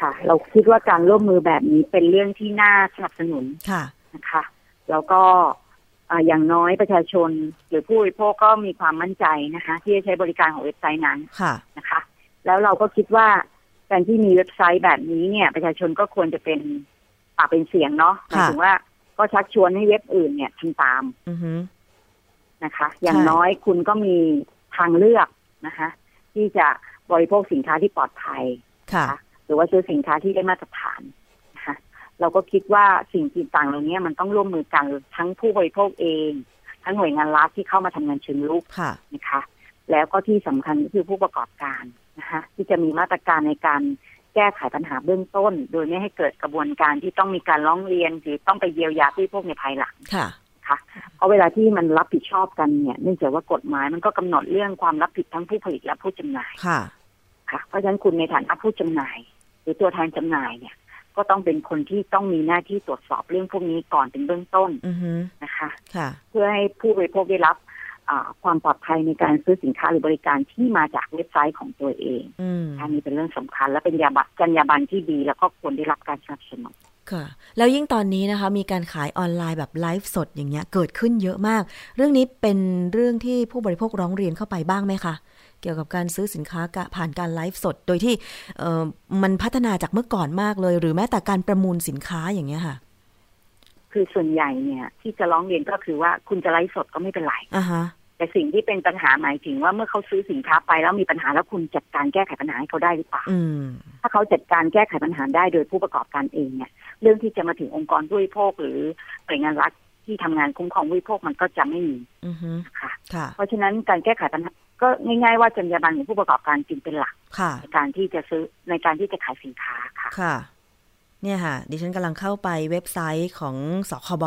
ค่ะ เราคิดว่าการร่วมมือแบบนี้เป็นเรื่องที่น่าสนับสนุนค่ะนะคะ แล้วก็อ่าอย่างน้อยประชาชนหรือผู้บริโภคก็มีความมั่นใจนะคะ ที่จะใช้บริการของเว็บไซต์นั้นค่ะนะคะ แล้วเราก็คิดว่าการที่มีเว็บไซต์แบบนี้เนี่ย ประชาชนก็ควรจะเป็นปากเป็นเสียงเนาะหมายถึงว่า ก็ชักชวนให้เว็บอื่นเนี่ยทำตามอือฮึนะคะ อย่างใช่น้อยคุณก็มีทางเลือกนะคะ ที่จะบริโภคสินค้าที่ปลอดภัยค่ะ หรือว่าซื้อสินค้าที่ได้มาตรฐานนะคะเราก็คิดว่าสิ่งต่างๆเหล่านี้มันต้องร่วมมือกันทั้งผู้บริโภคเอง ทั้งหน่วยงานรัฐที่เข้ามาทำงานเชิงลุกค่ะนะคะ แล้วก็ที่สำคัญก็คือผู้ประกอบการนะคะที่จะมีมาตรการในการแก้ไขปัญหาเบื้องต้น โดยไม่ให้เกิดกระบวนการที่ต้องมีการร้องเรียนหรือต้องไปเยียวยาผู้บริโภคในภายหลังค่ะเพราะเวลาที่มันรับผิดชอบกันเนี่ยเนื่องจากว่ากฎหมายมันก็กำหนดเรื่องความรับผิดทั้งผู้ผลิตและผู้จำหน่ายค่ะ ค่ะ เพราะฉะนั้นคุณในฐานะผู้จำหน่าย หรือตัวแทนจำหน่ายเนี่ยกก็ต้องเป็นคนที่ต้องมีหน้าที่ตรวจสอบเรื่องพวกนี้ก่อนเป็นเบื้องต้นอือฮึนะคะ ค่ะ เพื่อให้ผู้บริโภคได้รับอ่า ความปลอดภัยในการซื้อสินค้าหรือบริการที่มาจากเว็บไซต์ของตัวเองอืมอันนี้เป็นเรื่องสำคัญ และเป็นยาบัตรจรรยาบรรณที่ดี แล้วก็ควรได้รับการสนับสนุนค่ะ แล้วยิ่งตอนนี้นะคะ มีการขายออนไลน์แบบไลฟ์สดอย่างเงี้ยเกิดขึ้นเยอะมาก เรื่องนี้เป็นเรื่องที่ผู้บริโภคร้องเรียนเข้าไปบ้างไหมคะเกี่ยวกับการซื้อสินค้ากะผ่านการไลฟ์สด โดยที่เอ่อมันพัฒนาจากเมื่อก่อนมากเลย หรือแม้แต่การประมูลสินค้าอย่างเงี้ยค่ะ คือส่วนใหญ่เนี่ย ที่จะร้องเรียนก็คือว่าคุณจะไลฟ์สดก็ไม่เป็นไรอ่าฮะ แต่สิ่งที่เป็นปัญหาหมายถึงว่าเมื่อเขาซื้อสินค้าไปแล้วมีปัญหาแล้วคุณจัดการแก้ไขปัญหาให้เขาได้หรือเปล่าอืมถ้าเขาจัดการแก้ไขปัญหาได้โดยผู้ประกอบการเองเนี่ยเรื่องที่จะมาถึงองค์กรผู้บริโภคหรือหน่วยงานรัฐที่ทำงานคุ้มครองผู้บริโภคมันก็จะไม่มีอือฮึค่ะค่ะ เพราะฉะนั้นการแก้ไขปัญหาก็ง่าย ๆ ว่าจรรยาบรรณของผู้ประกอบการจึงเป็นหลักค่ะในการที่จะซื้อในการที่จะขายสินค้าค่ะ ค่ะ เนี่ยค่ะ ดิฉันกำลังเข้าไปเว็บไซต์ของสคบ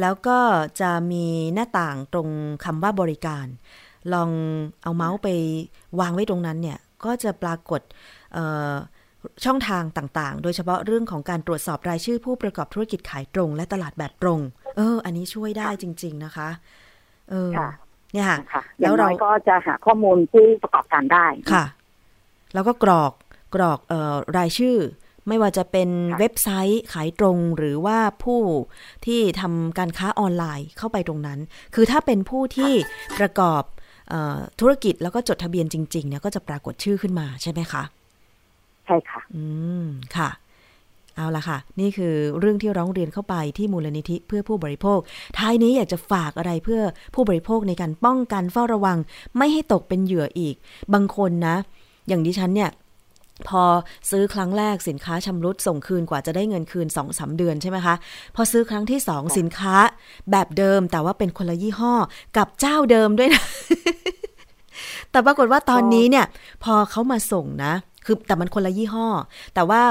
แล้วก็จะมีหน้าต่างตรงคำว่าบริการ ลองเอาเมาส์ไปวางไว้ตรงนั้นเนี่ย ก็จะปรากฏเอ่อช่องทางต่างๆ โดยเฉพาะเรื่องของการตรวจสอบรายชื่อผู้ประกอบธุรกิจขายตรง และตลาดแบบตรง เออ อันนี้ช่วยได้จริง ๆนะคะ เออค่ะเนี่ยค่ะนะคะอแล้ย่าวงเราน้อยก็จะหาข้อมูลผู้ประกอบการได้ค่ะ แล้วก็กรอกกรอกเอ่อรายชื่อ ไม่ว่าจะเป็นค่ะเว็บไซต์ขายตรงหรือว่าผู้ที่ทำการค้าออนไลน์เข้าไปตรงนั้น คือถ้าเป็นผู้ที่ประกอบเออธุรกิจแล้วก็จดทะเบียนจริงๆเนี่ยก็จะปรากฏชื่อขึ้นมาใช่ไหมคะใช่ค่ะ อืม ค่ะ เอาละค่ะ นี่คือเรื่องที่ร้องเรียนเข้าไปที่มูลนิธิเพื่อผู้บริโภค ท้ายนี้อยากจะฝากอะไรเพื่อผู้บริโภคในการป้องกันเฝ้าระวัง ไม่ให้ตกเป็นเหยื่ออีก บางคนนะ อย่างดิฉันเนี่ย พอซื้อครั้งแรกสินค้าชำรุดส่งคืนกว่าจะได้เงินคืน2อสเดือนใช่ไหมคะ พอซื้อครั้งที่สองสินค้าแบบเดิมแต่ว่าเป็นคนละยี่ห้อกับเจ้าเดิมด้วยนะ แต่ปรากฏว่าตอนนี้เนี่ย พอเขามาส่งนะ คือแต่มันคนละยี่ห้อ แต่ว่า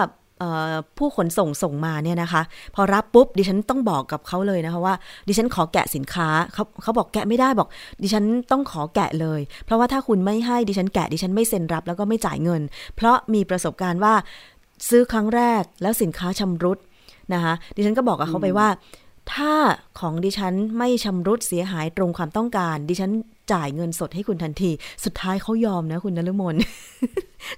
ผู้ขนส่งส่งมาเนี่ยนะคะ พอรับปุ๊บดิฉันต้องบอกกับเขาเลยนะคะว่า ดิฉันขอแกะสินค้าเขาเขาบอกแกะไม่ได้บอก ดิฉันต้องขอแกะเลย เพราะว่าถ้าคุณไม่ให้ดิฉันแกะดิฉันไม่เซ็นรับแล้วก็ไม่จ่ายเงิน เพราะมีประสบการณ์ว่าซื้อครั้งแรกแล้วสินค้าชำรุดนะคะดิฉันก็บอกกับเขาไปว่า ถ้าของดิฉันไม่ชำรุดเสียหายตรงความต้องการ ดิฉันจ่ายเงินสดให้คุณทันที สุดท้ายเขายอมนะคุณนฤมล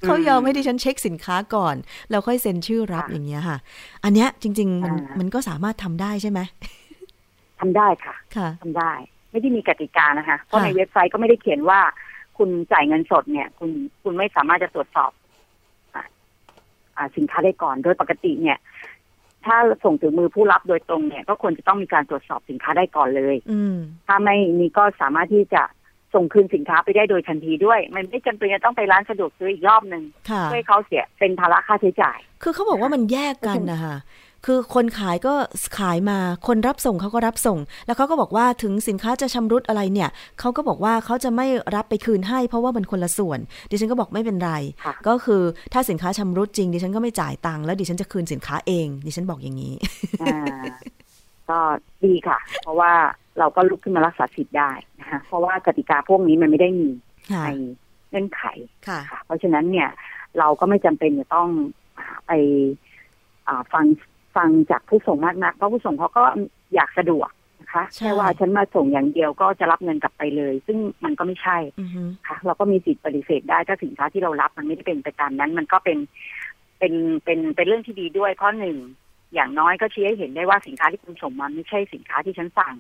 เขายอมให้ดิฉันเช็คสินค้าก่อน แล้วค่อยเซ็นชื่อรับค่ะอย่างเงี้ยค่ะ อันเนี้ยจริง ๆ มันอ่ามัมันก็สามารถทำได้ใช่ไหมทำได้ค่ะค่ะทำได้ ไม่ได้มีกติกานะคะ เพราะค่ะในเว็บไซต์ก็ไม่ได้เขียนว่า คุณจ่ายเงินสดเนี่ย คุณคุณไม่สามารถจะตรวจสอบอ่าอ่าสินค้าได้ก่อน โดยปกติเนี่ย ถ้าส่งถึงมือผู้รับโดยตรงเนี่ย ก็ควรจะต้องมีการตรวจสอบสินค้าได้ก่อนเลยอืมถ้าไม่มีก็สามารถที่จะส่งคืนสินค้าไปได้โดยทันทีด้วย มันไม่จำเป็นจะต้องไปร้านสะดวกซื้ออีกรอบหนึ่งค่ะเพื่อให้เขาเสียเป็นภาระค่าใช้จ่าย คือเขาบอกว่ามันแยกกันนะคะ คือคนขายก็ขายมา คนรับส่งเขาก็รับส่ง แล้วเขาก็บอกว่าถึงสินค้าจะชำรุดอะไรเนี่ย เขาก็บอกว่าเขาจะไม่รับไปคืนให้ เพราะว่ามันคนละส่วน ดิฉันก็บอกไม่เป็นไรค่ะก็คือถ้าสินค้าชำรุดจริง ดิฉันก็ไม่จ่ายตังค์แล้วดิฉันจะคืนสินค้าเอง ดิฉันบอกอย่างนี้อ่าก็ดีค่ะ เพราะว่าเราก็ลุกขึ้นมารักษาสิทธิ์ได้นะคะเพราะว่ากติกาพวกนี้มันไม่ได้มีค่ะในเงื่อนไขค่ะค่ะ เพราะฉะนั้นเนี่ย เราก็ไม่จำเป็นจะต้องอ่าไปอ่าฟัง ฟังจากผู้ส่งมากนักเพราะผู้ส่งเขาก็อยากสะดวกนะคะใช่แค่ว่าฉันมาส่งอย่างเดียวก็จะรับเงินกลับไปเลย ซึ่งมันก็ไม่ใช่อือฮึค่ะ เราก็มีสิทธิ์ปฏิเสธได้ถ้าสินค้าที่เรารับมันไม่ได้เป็นไปตามนั้น มันก็เป็นเป็นเป็นเป็นเรื่องที่ดีด้วยเพราะหนึ่งอย่างน้อยก็ชี้ให้เห็นได้ว่าสินค้าที่คุณส่งมาไม่ใช่สินค้าที่ฉันสั่ง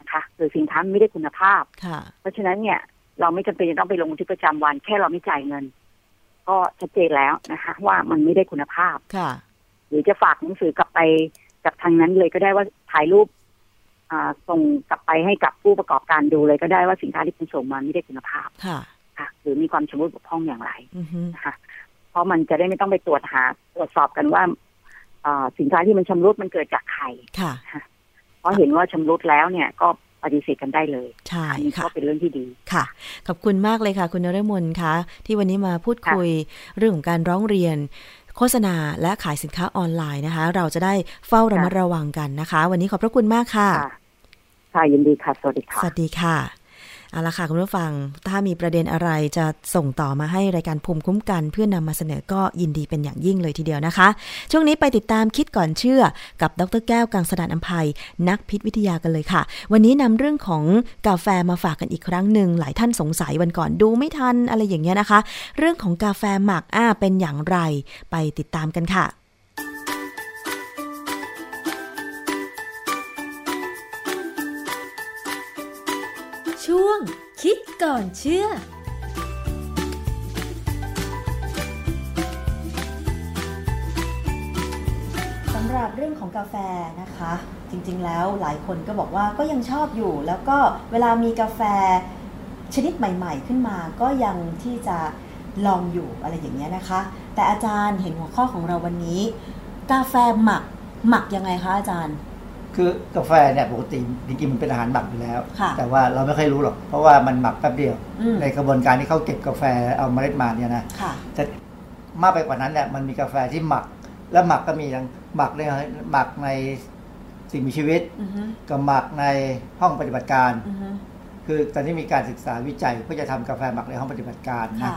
นะคะหรือสินค้าไม่ได้คุณภาพค่ะเพราะฉะนั้นเนี่ย เราไม่จำเป็นจะต้องไปลงบันทึกประจำวัน แค่เราไม่จ่ายเงิน ก็ชัดเจนแล้วนะคะ ว่ามันไม่ได้คุณภาพค่ะ หรือจะฝากหนังสือกลับไปจากทางนั้นเลยก็ได้ว่าถ่ายรูปอ่าส่งกลับไปให้กับผู้ประกอบการดูเลยก็ได้ว่าสินค้าที่คุณส่งมาไม่ได้คุณภาพค่ะค่ะหรือมีความชำรุดบกพร่องอย่างไรอือฮึนะคะเพราะมันจะได้ไม่ต้องไปตรวจหา ตรวจสอบกันว่าอ่าสินค้าที่มันชำรุดมันเกิดจากใครค่ะ เพราะเห็นว่าชำรุดแล้วเนี่ยก็ปฏิเสธกันได้เลยใช่อันนี้ค่ะก็เป็นเรื่องที่ดีค่ะ ขอบคุณมากเลยค่ะ คุณนรมนคะที่วันนี้มาพูดคุยเรื่องของการร้องเรียน โฆษณาและขายสินค้าออนไลน์นะคะ เราจะได้เฝ้าระมัดระวังกันนะคะ วันนี้ขอบพระคุณมากค่ะ ค่ะค่ะยินดีค่ะ สวัสดีค่ะ สวัสดีค่ะ เอาละค่ะคุณผู้ฟัง ถ้ามีประเด็นอะไรจะส่งต่อมาให้รายการภูมิคุ้มกัน เพื่อนำมาเสนอก็ยินดีเป็นอย่างยิ่งเลยทีเดียวนะคะ ช่วงนี้ไปติดตามคิดก่อนเชื่อ กับดรแก้วกังสดานอัมภัยนักพิษวิทยากันเลยค่ะ วันนี้นำเรื่องของกาแฟมาฝากกันอีกครั้งหนึ่งหลายท่านสงสัยวันก่อนดูไม่ทันอะไรอย่างเงี้ยนะคะ เรื่องของกาแฟหมักอ้าเป็นอย่างไร ไปติดตามกันค่ะ คิดก่อนเชื่อ สำหรับเรื่องของกาแฟนะคะ จริงๆแล้วหลายคนก็บอกว่าก็ยังชอบอยู่ แล้วก็เวลามีกาแฟชนิดใหม่ ๆ ขึ้นมา ก็ยังที่จะลองอยู่อะไรอย่างเงี้ยนะคะ แต่อาจารย์เห็นหัวข้อของเราวันนี้ กาแฟหมักหมักยังไงคะอาจารย์ คือกาแฟเนี่ยปกติจริงๆมันเป็นอาหารหมักอยู่แล้วค่ะแต่ว่าเราไม่ค่อยรู้หรอก เพราะว่ามันหมักแป๊บเดียวอืมในกระบวนการที่เขาเก็บกาแฟเอาเมล็ดมาเนี่ยนะค่ะแต่มากไปกว่านั้นเนี่ยมันมีกาแฟที่หมัก แล้วหมักก็มีทั้งหมักในหมักในสิ่งมีชีวิตอือฮึกับหมักในห้องปฏิบัติการอือฮึคือตอนนี้มีการศึกษาวิจัยเพื่อจะทำกาแฟหมักในห้องปฏิบัติการนะค่ะ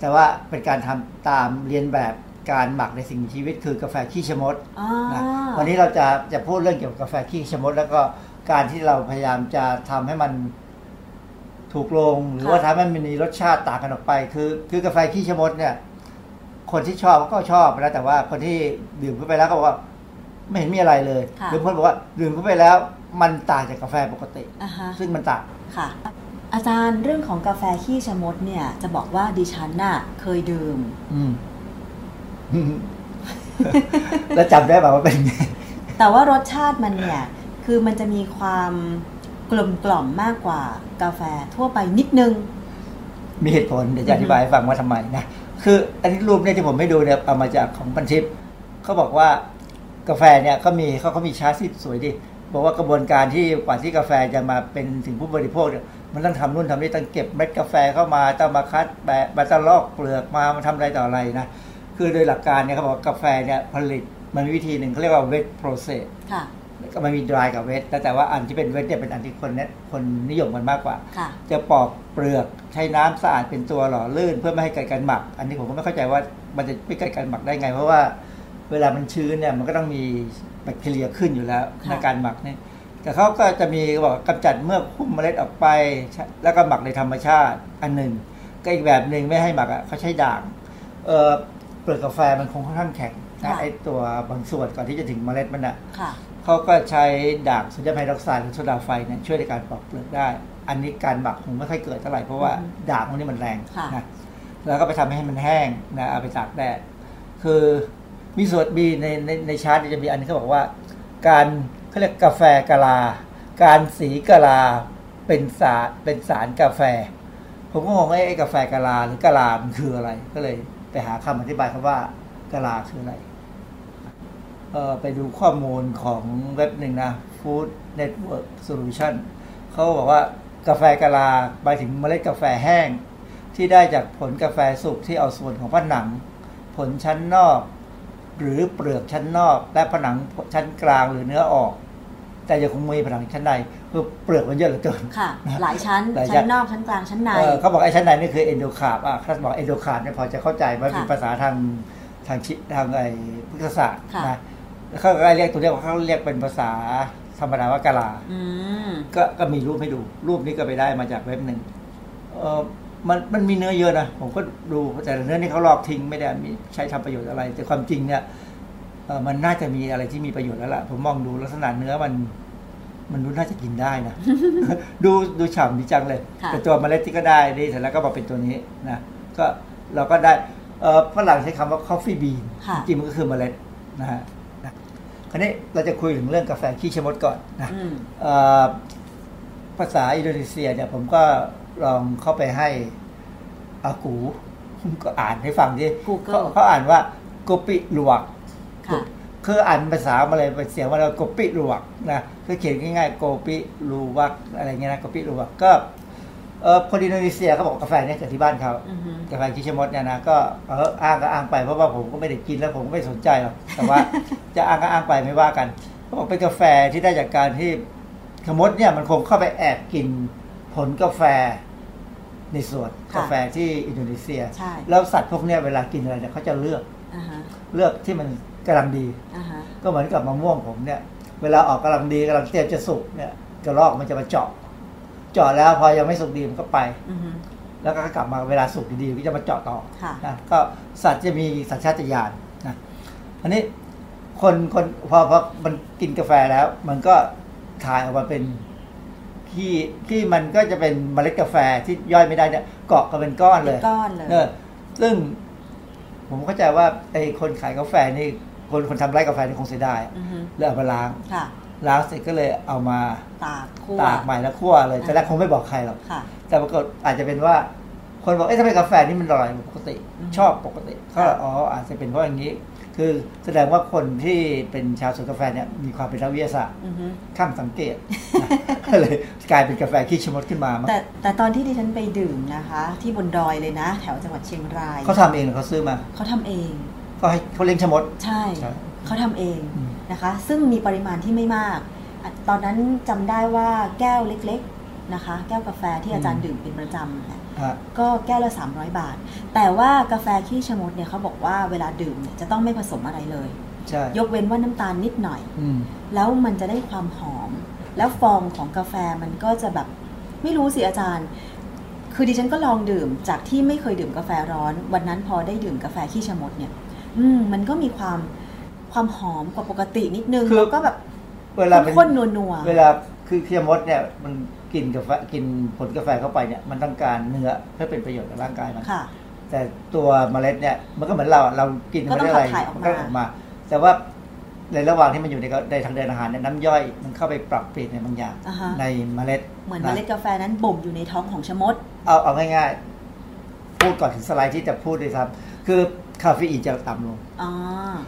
แต่ว่าเป็นการทำตามเรียนแบบ การหมักในสิ่งมีชีวิตคือกาแฟขี้ชะมดอ่านะวันนี้เราจะจะพูดเรื่องเกี่ยวกับกาแฟขี้ชะมด แล้วก็การที่เราพยายามจะทำให้มันถูกลง หรือว่าทำให้มันมีรสชาติต่างกันออกไป คือคือกาแฟขี้ชะมดเนี่ย คนที่ชอบก็ชอบนะแต่ว่าคนที่ดื่มเข้าไปแล้วก็บอกว่าไม่เห็นมีอะไรเลยค่ะหรือบางคนบอกว่าดื่มเข้าไปแล้ว มันต่างจากกาแฟปกติอ่าฮะซึ่งมันต่างค่ะอาจารย์เรื่องของกาแฟขี้ชะมดเนี่ยจะบอกว่าดิฉันน่ะเคยดื่มอืม แล้วจำได้ป่าว่าเป็นไง แต่ว่ารสชาติมันเนี่ย คือมันจะมีความกลมกล่อมมากกว่ากาแฟทั่วไปนิดนึง มีเหตุผลเดี๋ยวจะอธิบายให้ฟังว่าทำไมนะ คืออันนี้รูปเนี่ยที่ผมให้ดูเนี่ยเอามาจากของพันทิปเขาบอกว่ากาแฟเนี่ยเขามีเขาเขามีชาร์ตที่สวยดิบอกว่ากระบวนการที่กว่าที่กาแฟจะมาเป็นถึงผู้บริโภคเนี่ยมันต้องทำนู่นทำนี่ต้องเก็บเม็ดกาแฟเข้ามาต้องมาคัดแบะมาต้องลอกเปลือกมามาทำอะไรต่ออะไรนะ คือโดยหลักการเนี่ยเขาบอกว่ากาแฟเนี่ยผลิตมันมีวิธีหนึ่งเขาเรียกว่า wet process ค่ะก็มันมี dry กับ wet แต่แต่ว่าอันที่เป็น wet เนี่ยเป็นอันที่คนเนี่ยคนนิยมกันมากกว่าค่ะจะปอกเปลือกใช้น้ำสะอาดเป็นตัวหล่อลื่นเพื่อไม่ให้เกิดการหมัก อันนี้ผมก็ไม่เข้าใจว่ามันจะไม่เกิดการหมักได้ไง เพราะว่าเวลามันชื้นเนี่ยมันก็ต้องมีแบคทีเรียขึ้นอยู่แล้วค่ะในการหมักเนี่ยแต่เขาก็จะมีบอกกำจัดเมือกคุ้มเมล็ดออกไป แล้วก็หมักในธรรมชาติอันหนึ่งก็อีกแบบหนึ่งไม่ให้หมักอะเขาใช้ด่างเออเป ลือกกาแฟมันคงค่อนข้างแข็งนะไอตัวบางส่วนก่อนที่จะถึงเมล็ดมันอะค่ะเขาก็ใช้ด่างโซเดียมไฮดรอกไซด์หรือโซดาไฟเนี่ยช่วยในการปอกเปลือกได้ อันนี้การหมักคงไม่ค่อยเกิดเท่าไหร่เพราะว่าอืมด่างพวกนี้มันแรงค่ะนะแล้วก็ไปทำให้มันแห้งนะเอาไปตากแดดคือมีส่วนมีในในในชาร์ตจะมีอันนี้เขาบอกว่า การเขาเรียกกาแฟกะลา การสีกะลาเป็นสารเป็นสารกาแฟ ผมก็งงว่าไอ้กาแฟกะลาหรือกะลามันคืออะไรก็เลยไป หาคำอธิบายคำว่ากะลาคืออะไรเออไปดูข้อมูลของเว็บหนึ่งนะ Food Network Solution เขาบอกว่ากาแฟกะลาหมายถึงเมล็ดกาแฟแห้ง ที่ได้จากผลกาแฟสุกที่เอาส่วนของผนัง ผลชั้นนอก หรือเปลือกชั้นนอก และผนังชั้นกลางหรือเนื้อออก แต่ยังคงมีผนังชั้นในคือเปลือกมันเยอะเหลือเกินค่ะหลายชั้นหลายชั้ชั้นนนอกชั้นกลางชั้นในเออเขาบอกไอ้ชั้นในนี่คือเอนโดคาร์บอะเขาบอกเอนโดคาร์บเนี่ยพอจะเข้าใจมันเป็นค่ะภาษาทางทางชิทางไอ้พฤกษศาสตร์ค่ะนะแล้วเขาก็เรียกตัวเนี้ยเขาเรียกเป็นภาษาธรรมดาว่ากะลาอืมก็ก็มีรูปให้ดู รูปนี้ก็ไปได้มาจากเว็บหนึ่งเออมันมันมีเนื้อเยอะนะ ผมก็ดูแต่เนื้อนี่เขาลอกทิ้งไม่ได้มีใช้ทำประโยชน์อะไร แต่ความจริงเนี่ยเออ มันน่าจะมีอะไรที่มีประโยชน์แล้วล่ะ ผมมองดูลักษณะเนื้อมัน มันดูน่าจะกินได้นะ ดูดูฉ่ำดีจังเลยค่ะแต่ตัวเมล็ดที่ก็ได้นี่เสร็จแล้วก็มาเป็นตัวนี้นะก็เราก็ได้เออฝรั่งใช้คำว่า coffee bean ค่ะจริงๆมันก็คือเมล็ดนะฮะนะคราวนี้เราจะคุยถึงเรื่องกาแฟขี้ชะมดก่อนนะอืมเอ่อภาษาอินโดนีเซียเนี่ยผมก็ลองเข้าไปให้อากูก็อ่านให้ฟังดิ Google เขาเขาอ่านว่าโกปิลวก ค่ะคืออ่านภาษามาเลยเป็นเสียงว่าเราโกปิลวกนะคือเขียนง่ายๆโกปิลูวักอะไรเงี้ยนะโกปิลูวักก็เออคนอินโดนีเซียเขาบอกกาแฟเนี่ยเกิดที่บ้านเขาอือฮึกาแฟคิชมดเนี่ยนะก็เอออ้างก็อ้างไปเพราะว่าผมก็ไม่ได้กินแล้วผมก็ไม่สนใจหรอกแต่ว่าจะอ้างก็อ้างไปไม่ว่ากันเขาบอกเป็นกาแฟที่ได้จากการที่ขมดเนี่ยมันคงเข้าไปแอบกินผลกาแฟในสวนค่ะกาแฟที่อินโดนีเซียใช่แล้วสัตว์พวกเนี้ยเวลากินอะไรเนี่ยเขาจะเลือกอ่าฮะเลือกที่มัน กำลังดีอ่าฮะก็เหมือนกับมะม่วงผมเนี่ย เวลาออกกำลังดีกำลังเตรียมจะสุกเนี่ยกระรอกมันจะมาเจาะ เจาะแล้วพอยังไม่สุกดีมันก็ไปอือฮึแล้วก็กลับมาเวลาสุกดีๆก็จะมาเจาะต่อค่ะนะก็สัตว์จะมีสัญชาตญาณนะอันนี้คนคนพอพอมันกินกาแฟแล้ว มันก็ถ่ายออกมาเป็นขี้ขี้มันก็จะเป็นเมล็ดกาแฟที่ย่อยไม่ได้เนี่ยเกาะกันเป็นก้อนเลยเป็นก้อนเลยเออซึ่งผมเข้าใจว่าไอ้คนขายกาแฟนี่ คนคนทำไร่กาแฟนี่คงเสียดายอือฮึเลยเอามาล้างค่ะ ล้างเสร็จก็เลยเอามาตากคั่วตากใหม่แล้วคั่วเลยอ่าแต่แรกคงไม่บอกใครหรอก ค่ะ แต่ปรากฏอาจจะเป็นว่า คนบอกเอ๊ะทำไมกาแฟนี่มันอร่อยกว่าปกติ อืมชอบปกติเขาบอกอ๋ออาจจะเป็นเพราะอย่างนี้ คือแสดงว่าคนที่เป็นชาวสวนกาแฟเนี่ยมีความเป็นนักวิทยาศาสตร์อือฮึ ข้างสังเกตนะก็เลยกลายเป็นกาแฟขี้ชะมดขึ้นมามั้งแต่แต่ตอนที่ดิฉันไปดื่มนะคะ ที่บนดอยเลยนะ แถวจังหวัดเชียงรายเขาทำเองหรือเขาซื้อมา เขาทำเอง ก็ให้เขาเลี้ยงชะมด ใช่ใช่เขาทำเองอืมนะคะ ซึ่งมีปริมาณที่ไม่มากอะตอนนั้นจำได้ว่าแก้วเล็กๆนะคะ แก้วกาแฟที่อาจารย์ดื่มเป็นประจำเนี่ยฮะก็แก้วละ 300 บาท แต่ว่ากาแฟขี้ชะมดเนี่ยเขาบอกว่าเวลาดื่มเนี่ยจะต้องไม่ผสมอะไรเลยใช่ยกเว้นว่าน้ำตาลนิดหน่อยอืมแล้วมันจะได้ความหอม แล้วฟองของกาแฟมันก็จะแบบไม่รู้สิอาจารย์ คือดิฉันก็ลองดื่มจากที่ไม่เคยดื่มกาแฟร้อน วันนั้นพอได้ดื่มกาแฟขี้ชะมดเนี่ย อืมมันก็มีความความหอมกว่าปกตินิดนึงคือ แล้วก็แบบเวลาเป็นข้นๆนัวๆเวลาคือขี้ชะมดเนี่ยมันกินกาแฟกินผลกาแฟเข้าไปเนี่ยมันต้องการเนื้อเพื่อเป็นประโยชน์กับร่างกายมันค่ะ แต่ตัวเมล็ดเนี่ยมันก็เหมือนเราอะเรากินก็เมต้ล็องดอะไรขับถ่ายออกมาก็ออกมา แต่ว่าในระหว่างที่มันอยู่ในกระในทางเดินอาหารเนี่ยน้ำย่อยมันเข้าไปปรับเปลี่ยนในบางอย่างอ่าฮะ ในเมล็ดเหมือนนะเมล็ดกาแฟนั้นบ่มอยู่ในท้องของชะมด เอาเอาง่ายๆ พูดก่อนถึงสไลด์ที่จะพูดเลยครับ คือ คาเฟอีนจะต่ำลงอ๋อ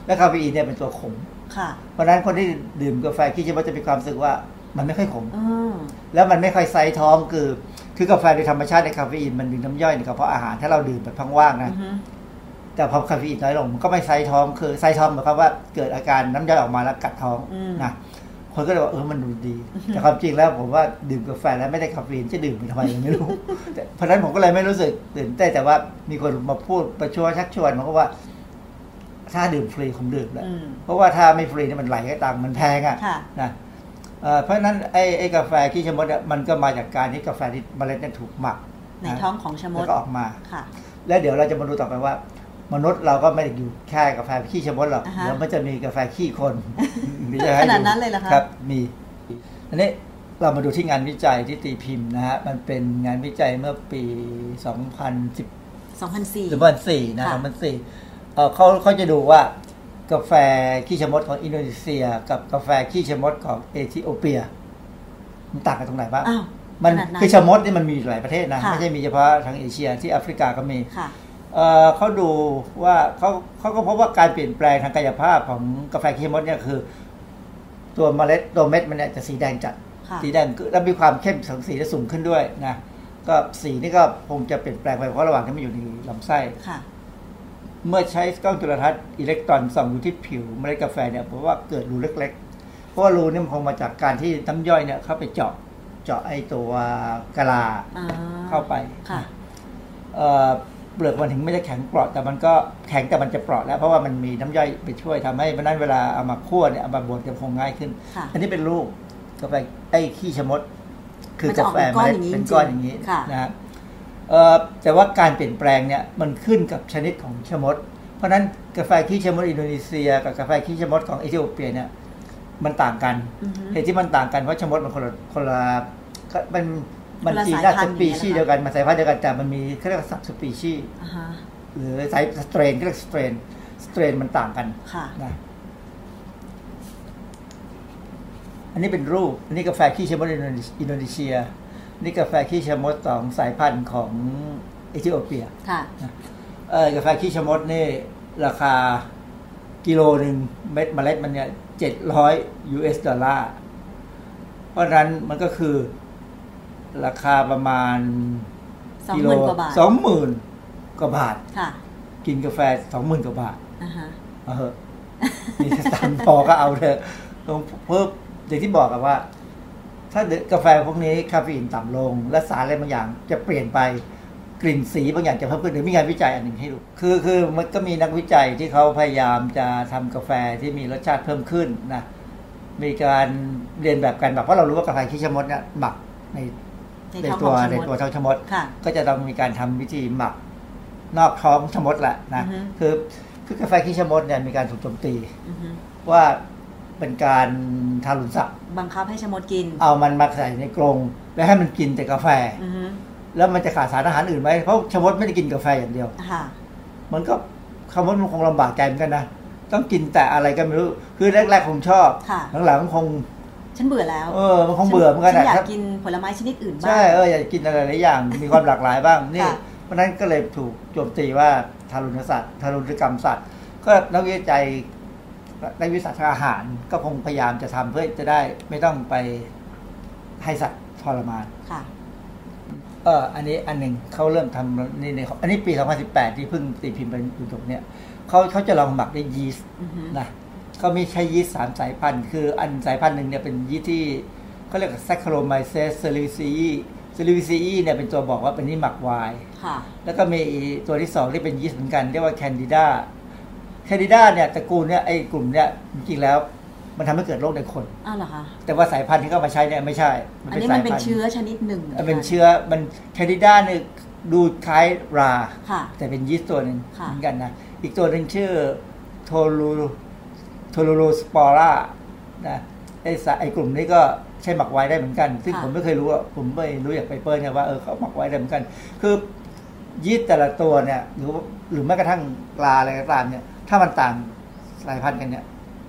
และคาเฟอีนเนี่ยเป็นตัวขมค่ะ เพราะฉะนั้นคนที่ดื่มกาแฟขี้ชะมดจะมีความรู้สึกว่ามันไม่ค่อยขมอืมแล้วมันไม่ค่อยไซท้องคือ คือกาแฟโดยธรรมชาติในคาเฟอีนมันมีน้ำย่อยในกระเพาะอาหารถ้าเราดื่มแบบพังว่างนะอือฮึแต่พอคาเฟอีนน้อยลงมันก็ไม่ไซท้องคือไซท้องหมายความว่าเกิดอาการน้ำย่อยออกมาแล้วกัดท้องอืมนะ คนก็เลยว่าเออมันดูดี แต่ความจริงแล้วผมว่าดื่มกาแฟแล้วไม่ได้คาเฟอีนจะดื่มไปทำไมไม่รู้แต่เพราะฉะนั้นผมก็เลยไม่รู้สึกตื่นเต้นแต่ว่ามีคนมาพูดประชวชักชวนมันก็ว่า ถ้าดื่มฟรีผมดื่มแหละอืมเพราะว่าถ้าไม่ฟรีเนี่ยมันไหลก็ตังค์มันแพงอะค่ะนะเอ่อเพราะฉะนั้นไอ้ไอ้กาแฟขี้ชะมดเนี่ยมันก็มาจากการที่กาแฟที่เมล็ดเนี่ยถูกหมักในนะท้องของชะมแล้ดวก็ออกมาค่ะ แล้วเดี๋ยวเราจะมาดูต่อไปว่า มนุษย์เราก็ไม่ได้อยู่แค่กาแฟขี้ชะมดหรอกอ่าฮะเดี๋ยวมันจะมีกาแฟขี้คนมีจะขให้นาดนั้นเลยเหรอคะครับ มีอันนี้เรามาดูที่งานวิจัยที่ตีพิมพ์นะฮะ มันเป็นงานวิจัยเมื่อปี 2010 2004หรือวันสี่นะค่ะมันสี่เอ่อเขาเขาจะดูว่ากาแฟขี้ชะมดของอินโดนีเซีย กับกาแฟขี้ชะมดของเอธิโอเปีย มันต่างกันตรงไหนบ้างอ้าวมันขนาดนั้นคือชะมดนี่มันมีอยู่หลายประเทศนะค่ะไม่ใช่มีเฉพาะทางเอเชียที่แอฟริกาก็มีค่ะ เอ่อเขาดูว่าเขาเขาก็พบว่าการเปลี่ยนแปลงทางกายภาพของกาแฟขี้ชะมดเนี่ยคือ ตัวเมล็ดตัวเม็ดมันเนี่ยจะสีแดงจัดค่ะสีแดงคือแล้วมีความเข้มของสีจะสูงขึ้นด้วยนะก็สีนี่ก็คงจะเปลี่ยนแปลงไปเพราะระหว่างที่มันอยู่ในลำไส้ค่ะเมื่อใช้กล้องจุลทรรศน์อิเล็กตรอนส่องอยู่ที่ผิวเมล็ดกาแฟเนี่ยเพราะว่าเกิดรูเล็ก ๆ เพราะว่ารูนี่มันคงมาจากการที่น้ำย่อยเนี่ยเข้าไปเจาะเจาะไอ้ตัวกะลาอ่าเข้าไปค่ะ เอ่อเปลือกมันถึงไม่ได้แข็งเปราะแต่มันก็แข็งแต่มันจะเปราะแล้วเพราะว่ามันมีน้ำย่อยไปช่วยทำให้เพราะฉะนั้นเวลาเอามาคั่วเนี่ยเอามาบดจะคงง่ายขึ้นค่ะอันนี้เป็นรูปกาแฟไอ้ขี้ชะมด คือกาแฟมันจะออกเป็นก้อนอย่างนี้เป็นก้อนจริงๆอย่างนี้ค่ะนะฮะเอ่อแต่ว่าการเปลี่ยนแปลงเนี่ยมันขึ้นกับชนิดของชะมด เพราะฉะนั้นกาแฟขี้ชะมดอินโดนีเซีย กับกาแฟขี้ชะมดของเอธิโอเปียเนี่ยมันต่างกันอือฮึเหตุที่มันต่างกันเพราะชะมดมันคนละคนละก็มัน มันคนละ genus สายพันธุ์ปีชีส์อย่างเงี้ยเหรอคะเดียวกันมันสายพันธุ์เดียวกันแต่มันมีเขาเรียกว่า subspecies อ่าฮะหรือสาย strain เขาเรียก strain strain มันต่างกันค่ะนะอันนี้เป็นรูป อันนี้กาแฟขี้ชะมดอินโดนีอินโดนีเซีย นี่กาแฟขี้ชะมดสองสายพันธุ์ของเอธิโอเปียค่ะเออกาแฟขี้ชะมดนี่ ราคากิโลหนึ่งเม็ดเมล็ดมันเนี่ยเจ็ดร้อย US ดอลลาร์ เพราะฉะนั้นมันก็คือ ราคาประมาณสองหมื่นกว่าบาทสองหมื่นกว่าบาทค่ะกินกาแฟสองหมื่นกว่าบาทอ่าฮะเอาเถอะมีสตังค์พอก็เอาเถอะตรงเพิ่มอย่างที่บอกกันว่า ถ้าดื่มกาแฟพวกนี้คาเฟอีนต่ำลง และสารอะไรบางอย่างจะเปลี่ยนไปกลิ่นสีบางอย่างจะเพิ่มขึ้นหรือมีงานวิจัยอันหนึ่งให้ดูคือคือมันก็มีนักวิจัยที่เขาพยายามจะทำกาแฟที่มีรสชาติเพิ่มขึ้นนะมีการเรียนแบบกันแบบเพราะเรารู้ว่ากาแฟขี้ชะมดเนี่ยหมักใน ในในท้องตัวของชะมดในตัวท้องชะมดค่ะก็จะต้องมีการทำวิธีหมักนอกท้องชะมดแหละนะอือฮึคือคือกาแฟขี้ชะมดเนี่ยมีการถูกโจมตีอือฮึว่าเป็นการทารุณสัตว์บังคับให้ชะมดกิน เอามันมาใส่ในกรงแล้วให้มันกินแต่กาแฟอือฮึแล้วมันจะขาดสารอาหารอื่นไหมเพราะชะมดไม่ได้กินกาแฟอย่างเดียวค่ะมันก็คำว่ามันคงลำบากใจเหมือนกันนะต้องกินแต่อะไรก็ไม่รู้ คือแรก ๆ คงชอบค่ะหลังๆคง ฉันเบื่อแล้ว เออมันคงเบื่อเหมือนกันฉันะอยาครักบกินผลไม้ชนิดอื่นบ้าง ใช่ เอออยากกินอะไรหลายอย่าง มีความหลากหลายบ้าง นี่ค่ะเพราะฉะนั้นก็เลยถูกโจมตีว่าทารุณสัตว์ ทารุณกรรมสัตว์ ก็นักวิจัยในวิสัชอาหารก็คงพยายามจะทำเพื่อจะได้ไม่ต้องไปให้สัตว์ทรมานค่ะเอออันนี้อันหนึ่งเขาเริ่มทำนี่ในอันนี้ปี 2018 ที่เพิ่งตีพิมพ์เป็นอุดมเนี่ยเขาเขาจะลองหมักด้วยยีสต์อือฮึนะ เขามีใช้ยีสต์สามสายพันธุ์ คืออันสายพันธุ์หนึ่งเนี่ยเป็นยีสต์ที่เขาเรียก Saccharomyces cerevisiae cerevisiae เนี่ยเป็นตัวบอกว่าเป็นนี่หมักไวน์ค่ะแล้วก็มีตัวที่สองที่เป็นยีสต์เหมือนกันเรียกว่า Candida Candida เนี่ยตระกูลเนี่ยไอ้กลุ่มเนี่ยจริงๆแล้วมันทำให้เกิดโรคในคนอ้าวเหรอคะ แต่ว่าสายพันธุ์ที่เขามาใช้เนี่ยไม่ใช่ อันนี้มันเป็นสายพัธุ์เชื้อชนิดหนึ่งเป็นเชื้อ มัน Candida เนี่ยดูคล้ายราค่ะแต่เป็นยีสต์ตัวหนึ่งค่ะเหมือนกันนะ อีกตัวหนึ่งชื่อ Toru Torulasporaนะไอ้สายไอ้กลุ่มนี้ก็ใช้หมักไว้ได้เหมือนกัน ซึ่งผมไม่เคยรู้อะผมไม่รู้จากเปเปอร์เนี่ยว่าเออเขาหมักไว้ได้เหมือนกัน คือยีสต์แต่ละตัวเนี่ยหรือว่าหรือแม้กระทั่งปลาอะไรก็ตามเนี่ย ถ้ามันต่างสายพันธุ์กันเนี่ย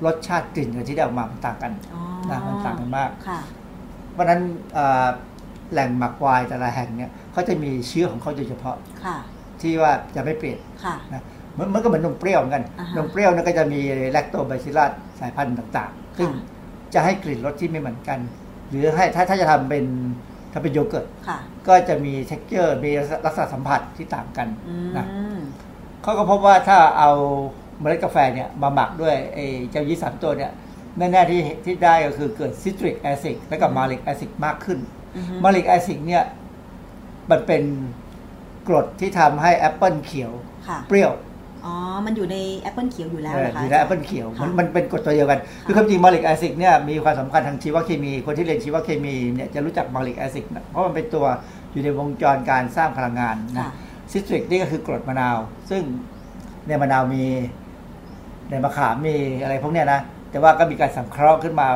รสชาติกลิ่นอะไรที่ได้ออกมามันต่างกันอ๋อนะมันต่างกันมากค่ะเพราะฉะนั้นเอ่อแหล่งหมักไวน์แต่ละแห่งเนี่ยเขาจะมีเชื้อของเขาโดยเฉพาะค่ะที่ว่าจะไม่เปลี่ยนค่ะนะ มันมันก็เหมือนนมเปรี้ยวเหมือนกันอ่าฮะนมเปรี้ยวเนี่ยก็จะมีLactobacillus สายพันธุ์ต่างๆ ซึ่งค่ะจะให้กลิ่นรสที่ไม่เหมือนกัน หรือให้ถ้าถ้าจะทำเป็นถ้าเป็นโยเกิร์ตค่ะก็จะมี texture มีลักษณะสัมผัสที่ต่างกันอืมนะเขาก็พบว่าถ้าเอาเมล็ดกาแฟเนี่ยมาหมักด้วยไอ้เจ้ายีสต์สามตัวเนี่ยแน่ๆที่ที่ได้ก็คือเกิด citric acid และกับ malic acid มากขึ้นอือฮึ malic acid เนี่ยมันเป็นกรดที่ทำให้แอปเปิลเขียวค่ะเปรี้ยว อ๋อ มันอยู่ในแอปเปิลเขียวอยู่แล้วเออนะคะอยู่ในแอปเปิลเขียวค่ะมันมันเป็นกรดตัวเดียวกัน คือความจริง malic acid เนี่ยมีความสำคัญทางชีวเคมี คนที่เรียนชีวเคมีเนี่ยจะรู้จัก malic acid นะเพราะมันเป็นตัวอยู่ในวงจรการสร้างพลังงานนะค่ะ citric นี่ก็คือกรดมะนาว ซึ่งในมะนาวมีในมะขามมีอะไรพวกเนี้ยนะแต่ว่าก็มีการสังเคราะห์ขึ้นมา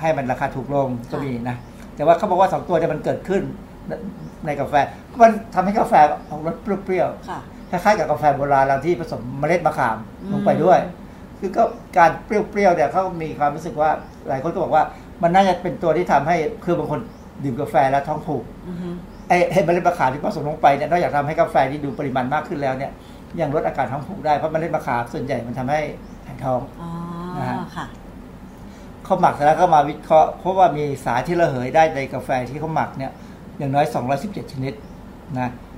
ให้มันราคาถูกลงก็มีนะแต่ว่าเขาบอกว่าสองตัวเนี่ยมันเกิดขึ้นในในกาแฟมันทำให้กาแฟออกรสเปรี้ยวๆ ค่ะคล้ายๆกับกาแฟโบราณเราที่ผสมเมล็ดมะขามอืมลงไปด้วย คือก็การเปรี้ยวๆเนี่ยเขามีความรู้สึกว่าหลายคนก็บอกว่ามันน่าจะเป็นตัวที่ทำให้คือบางคนดื่มกาแฟแล้วท้องผูกอือฮึไอ้ไอ้เมล็ดมะขามที่ผสมลงไปเนี่ยนอกจากทำให้กาแฟที่ดูปริมาณมากขึ้นแล้วเนี่ยยังลดอาการท้องผูกได้เพราะเมล็ดมะขามส่วนใหญ่มันทำให้แข็งท้องอ๋อนะฮะค่ะเขาหมักเสร็จแล้วก็มาวิเคราะห์เพราะว่ามีสารที่ระเหยได้ในกาแฟที่เขาหมักเนี่ยอย่างน้อย 217 ชนิดนะเอ่อ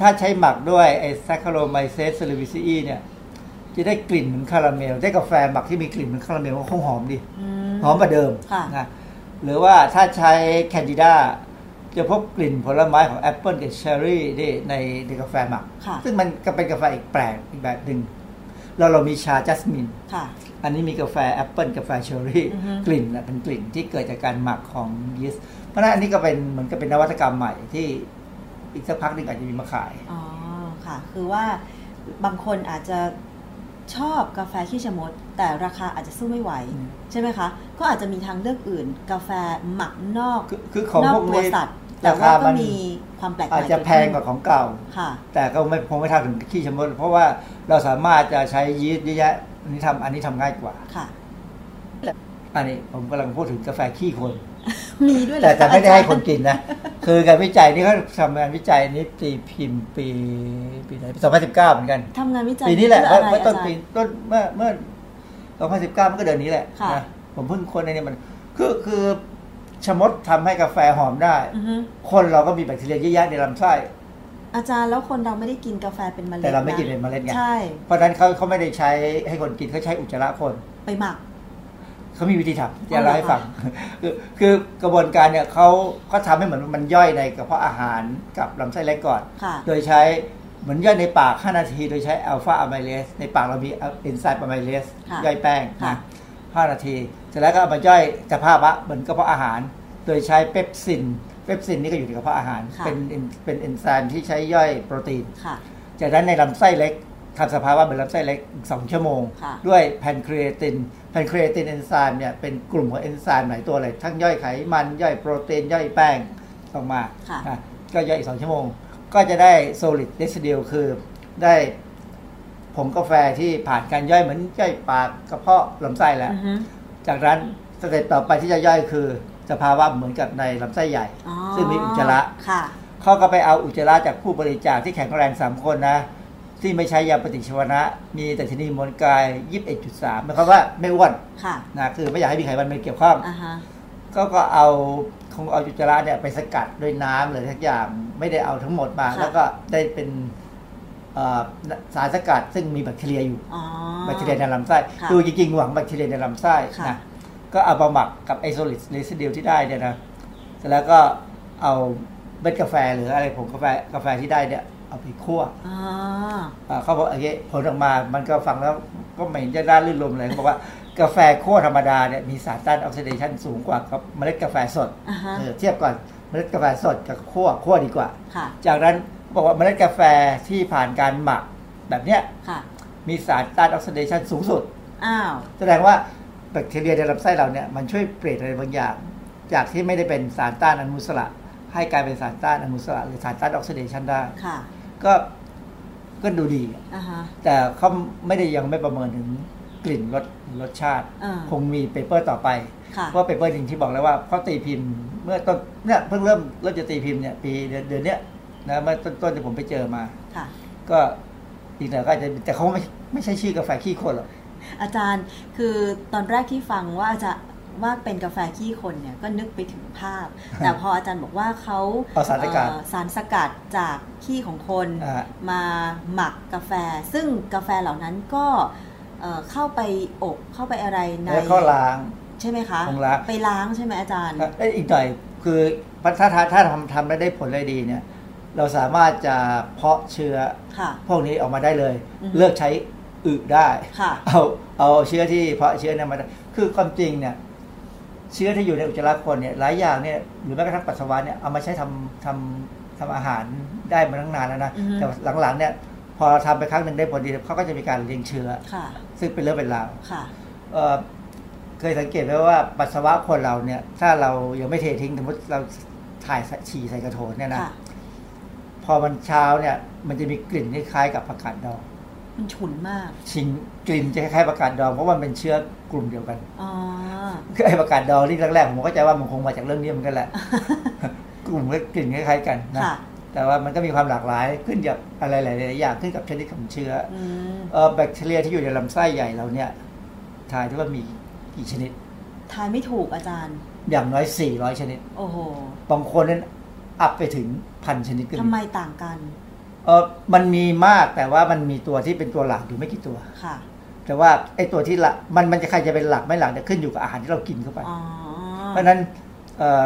ถ้าใช้หมักด้วยไอ้ Saccharomyces cerevisiae เนี่ยจะได้กลิ่นเหมือนคาราเมล ได้กาแฟหมักที่มีกลิ่นเหมือนคาราเมลก็คงหอมดีอืหอมกว่าเดิมค่ะนะหรือว่าถ้าใช้แคนดิดาจะพบกลิ่นผลไม้ของแอปเปิลกับเชอร์รี่นี่ในในกาแฟหมักค่ะซึ่งมันก็เป็นกาแฟอีกแปลกอีกแบบหนึ่งแล้วเรามีชา jasmine ค่ะอันนี้มีกาแฟแอปเปิลกาแฟเชอร์รี่อือฮึกลิ่นน่ะเป็นกลิ่นที่เกิดจากการหมักของยีสต์เพราะฉะนั้นอันนี้ก็เป็นเหมือนกับเป็นนวัตกรรมใหม่ที่ อีกสักพักหนึ่งอาจจะมีมาขาย อ๋อ ค่ะ คือว่าบางคนอาจจะชอบกาแฟขี้ชะมด แต่ราคาอาจจะสู้ไม่ไหวอืมใช่ไหมคะ ก็อาจจะมีทางเลือกอื่น กาแฟหมักนอกคือคือของนอพกวกตัวนี้สัตว์แต่ราว่าคาก็มันมีความแปลกใหม่อาจจะแพงกว่าของเก่าค่ะ แต่ก็ไม่คงไม่เท่าถึงขี้ชะมด เพราะว่าเราสามารถจะใช้ยีสต์เยอะแยะอันนี้ทำอันนี้ทำง่ายกว่าค่ะ อันนี้ผมกำลังพูดถึงกาแฟขี้คน มีด้วยเหรแต่อแต่คะไม่ได้ให้อาจารย์คนกินนะ คือการวิจัยนี่เขาทำงานวิจัยนี้ตีพิมพ์ปีปีไหนปี2019เหมือนกันทำงานวิจัยปีนี้แหละเพื่ออะไรเมื่อต้นอาจารย์ปีต้นเมื่อเมื่อ2019มันก็เดือนนี้แหละค่ะนะผมเพิ่งคนในนี้มัน คือคือชะมดทำให้กาแฟหอมได้อือฮึคนเราก็มีแบคทีเรียเยอะแยะในลำไส้อาจารย์แล้วคนเราไม่ได้กินกาแฟเป็นเมล็ดแต่เราไม่ะกินเป็นเมล็ดไงใช่เพราะฉะนั้นเขาเขาไม่ได้ใช้ให้คนกินเขาใช้อุจจาระคนไปหมัก เขามีวิธีทำจะเล่าให้ฟังคือคือกระบวนการเนี่ยเขาเขาทำให้เหมือนมันย่อยในกระเพาะอาหารกับลำไส้เล็กก่อนค่ะโดยใช้เหมือนย่อยในปาก 5 นาที โดยใช้อัลฟาอะไมเลสในปากเรามีเอนไซม์อะไมเลสค่ะย่อยแป้งค่ะนะ5นาที เสร็จแล้วก็เอามาย่อยสภาวะเหมือนกระเพาะอาหาร โดยใช้ pepsin pepsin นี่ก็อยู่ในกระเพาะอาหารค่ะเป็นเอนเป็นเอนไซม์ที่ใช้ย่อยโปรตีนค่ะจากนั้นในลำไส้เล็กทำสภาวะเหมือนลำไส้เล็กอีกสองชั่วโมงค่ะด้วย pancreatin pancreatin เอนไซม์เนี่ยเป็นกลุ่มของเอนไซม์หลายตัวเลยทั้งย่อยไขมันย่อยโปรตีนย่อยแป้งออกมาค่ะอะก็ย่อยอีกสองชั่วโมง ก็จะได้ solid residue คือได้ผงกาแฟที่ผ่านการย่อยเหมือนย่อยปากกระเพาะลำไส้แล้วอือฮึจากนั้นสเต็ปต่อไปที่จะย่อยคือ สภาวะเหมือนกับในลำไส้ใหญ่อ๋อซึ่งมีอุจจาระค่ะเขาก็ไปเอาอุจจาระจากผู้บริจาคที่แข็งแรงสามคนนะ ที่ไม่ใช้ยาปฏิชีวนะ มีแต่ชนีมวลกาย 21.3หมายความว่าไม่อ้วนค่ะนะคือไม่อยากให้มีไขมันมาเกี่ยวข้องอ่าฮะก็ก็เอาคงเอาอุจจาระเนี่ยไปสกัดด้วยน้ำเลยทุกอย่างไม่ได้เอาทั้งหมดมาค่ะแล้วก็ได้เป็นเอ่อสารสกัดซึ่งมีแบคทีเรียอยู่อ๋อแบคทีเรียในลำไส้ค่ะดูจริงๆหวังแบคทีเรียในลำไส้ค่ะนะก็เอามาหมักกับไอ้ solid residue ที่ได้เนี่ยนะเสร็จแล้วก็เอาเม็ดกาแฟหรืออะไรผงกาแฟกาแฟที่ได้เนี่ย เอาไปคั่วอ๋ออ่าเขาบอกอย่างนี้ผลออกมา มันก็ฟังแล้วก็ไม่เห็นจะน่ารื่นรมย์เลยเขาบอกว่ากาแฟคั่วธรรมดาเนี่ยมีสารต้านออกซิเดชันสูงกว่ากับเมล็ดกาแฟสดอ่าฮะเออเทียบก่อนเมล็ดกาแฟสดกับคั่วคั่วดีกว่าค่ะจากนั้นบอกว่าเมล็ดกาแฟที่ผ่านการหมักแบบเนี้ยค่ะมีสารต้านออกซิเดชันสูงสุดอ้าวแสดงว่าแบคทีเรียในลำไส้เราเนี่ยมันช่วยเปลี่ยนอะไรบางอย่าง จากที่ไม่ได้เป็นสารต้านอนุมูลอิสระ ให้กลายเป็นสารต้านอนุมูลอิสระ หรือสารต้านออกซิเดชันได้ค่ะ ก็ก็ดูดี อ่าฮะ แต่เขาไม่ได้ยังไม่ประเมินถึงกลิ่นรสรสชาติ อ่า คงมี paper ต่อไปค่ะเพราะเปเปอร์จริงที่บอกแล้วว่าเขาตีพิมพ์เมื่อต้นเนี่ยเพิ่งเริ่มเริ่มจะตีพิมพ์เนี่ยปีเดือนเดือนเนี้ยนะเมื่อต้นต้นที่ผมไปเจอมา ค่ะ ก็อีกหน่อยก็อาจจะแต่เขาไม่ไม่ใช่ชื่อกาแฟขี้คนหรอก อาจารย์คือตอนแรกที่ฟังว่าจะ ว่าเป็นกาแฟขี้คนเนี่ยก็นึกไปถึงภาพ แต่พออาจารย์บอกว่าเขาเอาสารสกัดเอ่อสารสกัดจากขี้ของคนอ่ามาหมักกาแฟ ซึ่งกาแฟเหล่านั้นก็เอ่อเข้าไปอบเข้าไปอะไรในแล้วเขาล้างใช่ไหมคะคงล้างไปล้างใช่ไหมอาจารย์เอ้ยอีกหน่อยคือถ้าถ้าถ้าทำทำได้ได้ผลได้ดีเนี่ยเราสามารถจะเพาะเชื้อค่ะพวกนี้ออกมาได้เลยอืมเลิกใช้อึได้ค่ะเอาเอาเชื้อที่เพาะเชื้อเนี่ยมาได้ คือความจริงเนี่ย เชื้อที่อยู่ในอุจจาระคนเนี่ยหลายอย่างเนี่ยหรือแม้กระทั่งปัสสาวะเนี่ยเอามาใช้ทำทำทำอาหารได้มาตั้งนานแล้วนะอือฮึแต่หลังๆเนี่ยพอทำไปครั้งหนึ่งได้ผลดีเขาก็จะมีการเลี้ยงเชื้อค่ะซึ่งเป็นเรื่องเป็นราวค่ะเอ่อเคยสังเกตไหมว่าปัสสาวะคนเราเนี่ย ถ้าเรายังไม่เททิ้งสมมติเราถ่ายฉี่ใส่กระโถนเนี่ยนะค่ะพอมันเช้าเนี่ย มันจะมีกลิ่นคล้ายๆกับผักกาดดอง มันฉุนมากชิงกลิ่นจะคล้ายๆผักกาดดองเพราะว่ามันเป็นเชื้อกลุ่มเดียวกันอ๋อคือไอ้ผักกาดดองที่แรกๆผมก็เข้าใจว่ามันคงมาจากเรื่องนี้เหมือนกันแหละ กลุ่มก็กลิ่นคล้ายๆกันนะค่ะแต่ว่ามันก็มีความหลากหลายขึ้นจากอะไรหลายๆอย่างขึ้นกับชนิดของเชื้ออืมเออแบคทีเรียที่อยู่ในลำไส้ใหญ่เราเนี่ยทายที่ว่ามีกี่ชนิด ทายไม่ถูกอาจารย์ อย่างน้อย 400 ชนิด โอ้โหบางคนนั้นอัพไปถึงพันชนิดก็ทำไมมีต่างกัน เออมันมีมากแต่ว่ามันมีตัวที่เป็นตัวหลักอยู่ไม่กี่ตัว ค่ะ แต่ว่าไอ้ตัวที่หลักมันมันจะใครจะเป็นหลักไม่หลักเนี่ยขึ้นอยู่กับอาหารที่เรากินเข้าไป อ๋อเพราะฉะนั้นเอ่อ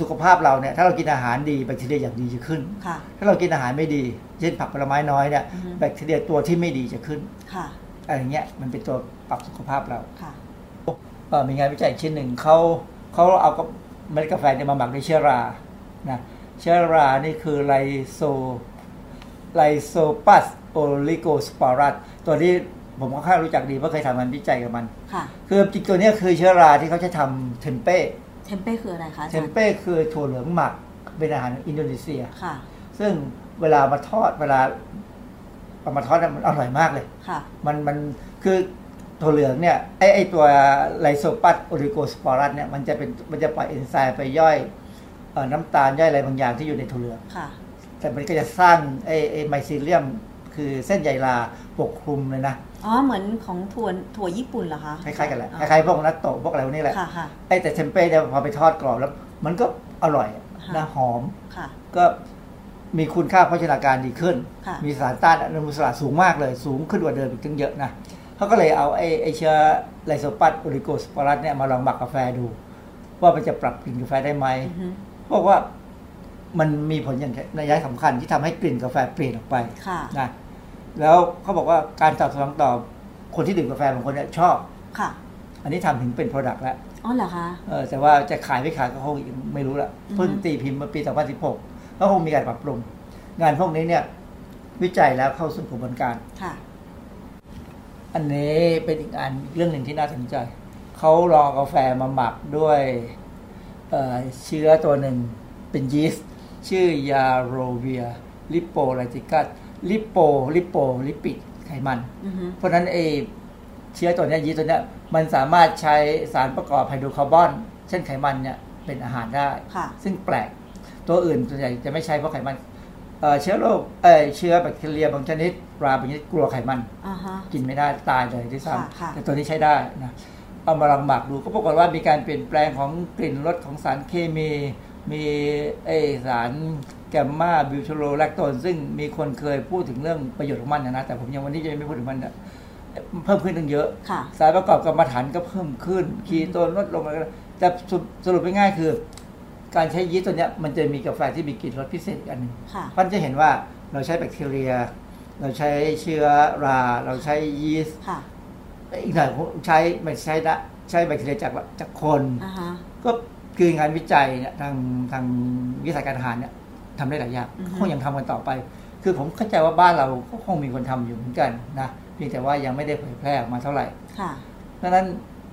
สุขภาพเราเนี่ยถ้าเรากินอาหารดีแบคทีเรียอย่างดีจะขึ้น ค่ะ ถ้าเรากินอาหารไม่ดี เช่นผักผลไม้น้อยเนี่ยอือฮึ แบคทีเรียตัวที่ไม่ดีจะขึ้นค่ะ อะไรเงี้ยมันเป็นตัวปรับสุขภาพเรา ค่ะ เอ่อมีงานวิจัยอีกชิ้นหนึ่งเขาเขาเอากับเมล็ดกาแฟเนี่ยมาหมักด้วยเชื้อรานะเชื้อรานี่คือ Rhizo Rhizopus oligosporus ตัวนี้ผมก็ค่อนข้างรู้จักดีเพราะเคยทำงานวิจัยกับมัน ค่ะ คือจริงตัวเนี้ยคือเชื้อราที่เขาใช้ทำเทมเป้ เทมเป้คืออะไรคะอาเทจารมย์เป้คือถั่วเหลืองหมักเป็นอาหารอินโดนีเซีย ค่ะ ซึ่งเวลามาทอดเวลาเอามาทอดเนี่ยมันอร่อยมากเลย ค่ะ มันมันคือถั่วเหลืองเนี่ยไอไอตัว Rhizopus oligosporus เนี่ยมันจะเป็นมันจะปล่อยเอนไซม์ไปย่อยเอ่อน้ำตาลย่อยอะไรบางอย่างที่อยู่ในถั่วเหลือง ค่ะ แต่มันก็จะสร้างไอไอ mycelium คือเส้นใยลาปกคลุมเลยนะ อ๋อ เหมือนของถั่วถั่วญี่ปุ่นเหรอคะคล้ายๆกันแหละคอ๋อล้ายๆพวกนัตโตะพวกอะไรพวกนี้แหละค่ะค่ะไอแต่เทมเป้เนี่ยพอไปทอดกรอบแล้ว มันก็อร่อยอะค่ะนะหอมค่ะก็มีคุณค่าโภชนาการดีขึ้นค่ะมีสารต้านอนุมูลอิสระสูงมากเลย สูงขึ้นกว่าเดิมอีกตั้งเยอะนะเพเขาก็เลยเอาไอ้ไอ้เชื้อ Rhizopus oligosporus เนี่ยมาลองหมักกาแฟดู ว่ามันจะปรับกลิ่นกาแฟได้ไหมอือฮึบอกว่า มันมีผลอย่างนัยสำคัญที่ทำให้กลิ่นกาแฟเปลี่ยนออกไปค่ะนะแล้วเขาบอกว่าการตอบสนองต่อคนที่ดื่มกาแฟบางคนเนี่ยชอบค่ะ อันนี้ทำถึงเป็น product แล้วอ๋อเหรอคะเออแต่ว่าจะขายไม่ขายก็คงยังไม่รู้ละอือฮึเพิ่งตีพิมพ์มาปี 2016ก็คงมีการปรับปรุง งานพวกนี้เนี่ย วิจัยแล้วเข้าสู่กระบวนการค่ะ อันนี้เป็นอีกอันเรื่องหนึ่งที่น่าสนใจเขาลองกาแฟมาหมักด้วยเอ่อเชื้อตัวหนึ่งเป็นยีสต์ ชื่อ Yarrowia lipolyticus lipo lipo lipid ไขมันอือฮึเพราะฉะนั้นเอเชื้อตัวเนี้ยยีสต์ตัวเนี้ยมันสามารถใช้สารประกอบไฮโดรคาร์บอน เช่นไขมันเนี่ยเป็นอาหารได้ค่ะซึ่งแปลกตัวอื่นส่วนใหญ่จะไม่ใช้เพราะไขมันเอ่อเชื้อโรคเอ่อเชื้อแบคทีเรียบางชนิดราบางชนิดกลัวไขมันอ่าฮะกินไม่ได้ตายเลยด้วยซ้ค่ะค่ะำแต่ตัวนี้ใช้ได้นะเอามาลองหมักดูก็ปรากฏว่ามีการเปลี่ยนแปลงของกลิ่นรสของสารเคมี มีไอสารแกมมาบิวโทโรแลคโตนซึ่งมีคนเคยพูดถึงเรื่องประโยชน์ของมันนะนะ แต่ผมยังวันนี้ยังไม่พูดถึงมันนะเพิ่มขึ้นตั้งเยอะค่ะสารประกอบกรรมฐานก็เพิ่มขึ้น คีโตนลดลงอะไรก็แต่สรุปสรุปง่ายๆคือ การใช้ยีสต์ตัวเนี้ยมันจะมีกาแฟที่มีกลิ่นรสพิเศษอีกอันหนึ่งค่ะเพราะฉะนั้นจะเห็นว่าเราใช้แบคทีเรีย เราใช้เชื้อรา เราใช้ยีสต์ค่ะอีกหน่อยใช้ไม่ใช้ละใช้แบคทีเรียจากจากคนอ่าฮะก็ คืองานวิจัยเนี่ยทางทางวิสาหการอาหารเนี่ยทำได้หลายอย่างอือฮึคงยังทำกันต่อไป คือผมเข้าใจว่าบ้านเราก็คงมีคนทำอยู่เหมือนกันนะเพียงแต่ว่ายังไม่ได้เผยแพร่ออกมาเท่าไหร่ค่ะดังนั้น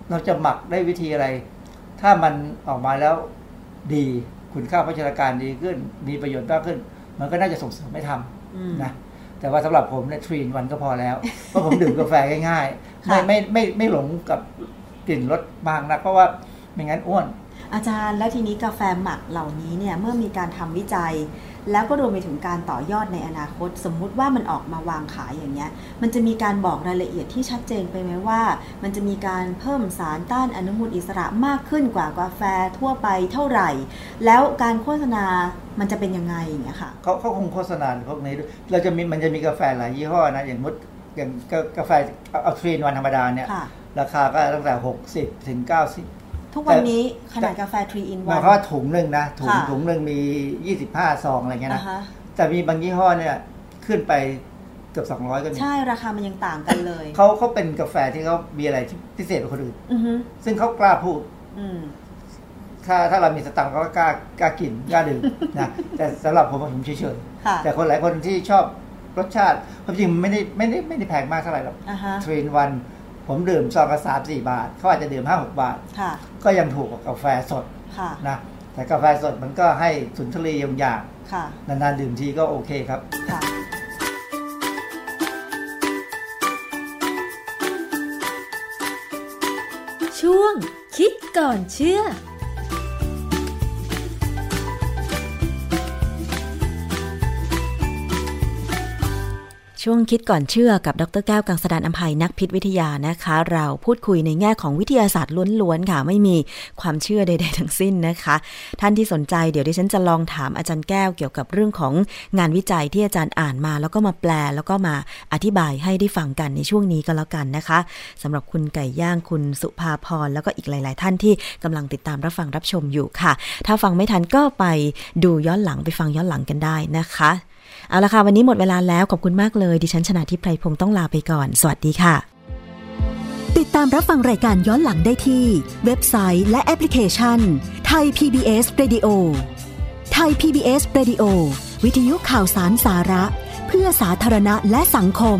เราจะหมักได้วิธีอะไร ถ้ามันออกมาแล้วดีคุณค่าโภชนาการดีขึ้น มีประโยชน์มากขึ้น มันก็น่าจะส่งเสริมไม่ทำอืมนะแต่ว่าสำหรับผมเนี่ยทรีนวันก็พอแล้ว เพราะผมดื่มกาแฟง่ายๆค่ะไม่ไม่ไม่ไม่หลงกับกลิ่นรสมากนะเพราะว่าไม่งั้นอ้วน อาจารย์แล้วทีนี้กาแฟหมักเหล่านี้เนี่ยเมื่อมีการทำวิจัย แล้วก็รวมไปถึงการต่อยอดในอนาคต สมมุติว่ามันออกมาวางขายอย่างเงี้ยมันจะมีการบอกรายละเอียดที่ชัดเจนไปไหมว่า มันจะมีการเพิ่มสารต้านอนุมูลอิสระมากขึ้นกว่ากาแฟทั่วไปเท่าไหร่ แล้วการโฆษณามันจะเป็นยังไงอย่างเงี้ยค่ะเขาเขาคงโฆษณาพวกนี้ด้วยเราจะมีมันจะมีกาแฟหลายยี่ห้อนะอย่างมดอย่างกากาแฟเอาเอาทรีนวันธรรมดาเนี่ยค่ะราคาก็ตั้งแต่หกสิบถึงเก้าสิบ ทุกวันนี้ขนาดกาแฟ3 in หมาย1ความว่าถุงหนึ่งนะ ถุงค่ะถุงหนึ่งมียี่สิบห้าซองอะไรเงี้ยอ่านะฮะแต่มีบางยี่ห้อเนี่ยขึ้นไปเกือบสองร้อยก็มี ใช่ ราคามันยังต่างกันเลย เขาเขาเป็นกาแฟที่เขามีอะไรที่พิเศษกว่าคนอื่นอือฮึซึ่งเขากล้าพูดอืมถ้าถ้าเรามีสตังค์เขาก็กล้ากล้ากินกล้าดื่มนะแต่สำหรับผมผมเฉยค่ะๆแต่คนหลายคนที่ชอบรสชาติความจริงมันไม่ได้ไม่ได้ไม่ได้แพงมากเท่าไหร่หรอกอ่าฮะทรีนวัน ผมดื่มซองละสามสี่บาท เขาอาจจะดื่มห้าหกบาทค่ะก็ยังถูกกว่ากาแฟสดค่ะนะ แต่กาแฟสดมันก็ให้สุนทรีย์อย่างค่ะนานๆดื่มทีก็โอเคครับค่ะช่วงคิดก่อนเชื่อ ช่วงคิดก่อนเชื่อกับดรแก้วกังสดานอภัยนักพิษวิทยานะคะ เราพูดคุยในแง่ของวิทยาศาสตร์ล้วนๆค่ะ ไม่มีความเชื่อใด ๆ ทั้งสิ้นนะคะ ท่านที่สนใจเดี๋ยวดิฉันจะลองถามอาจารย์แก้วเกี่ยวกับเรื่องของงานวิจัยที่อาจารย์อ่านมา แล้วก็มาแปลแล้วก็มาอธิบายให้ได้ฟังกันในช่วงนี้ก็แล้วกันนะคะสำหรับคุณไก่ย่างคุณสุภาพรแล้วก็อีกหลาย ๆ ท่านที่กำลังติดตามรับฟังรับชมอยู่ค่ะ ถ้าฟังไม่ทันก็ไปดูย้อนหลังไปฟังย้อนหลังกันได้นะคะ เอาละค่ะวันนี้หมดเวลาแล้วขอบคุณมากเลย ดิฉันชนะทิพไพรพงศ์ต้องลาไปก่อน สวัสดีค่ะ ติดตามรับฟังรายการย้อนหลังได้ที่ เว็บไซต์และแอปพลิเคชันไทย PBS Radio ไทย PBS Radio วิทยุข่าวสารสาระ เพื่อสาธารณะและสังคม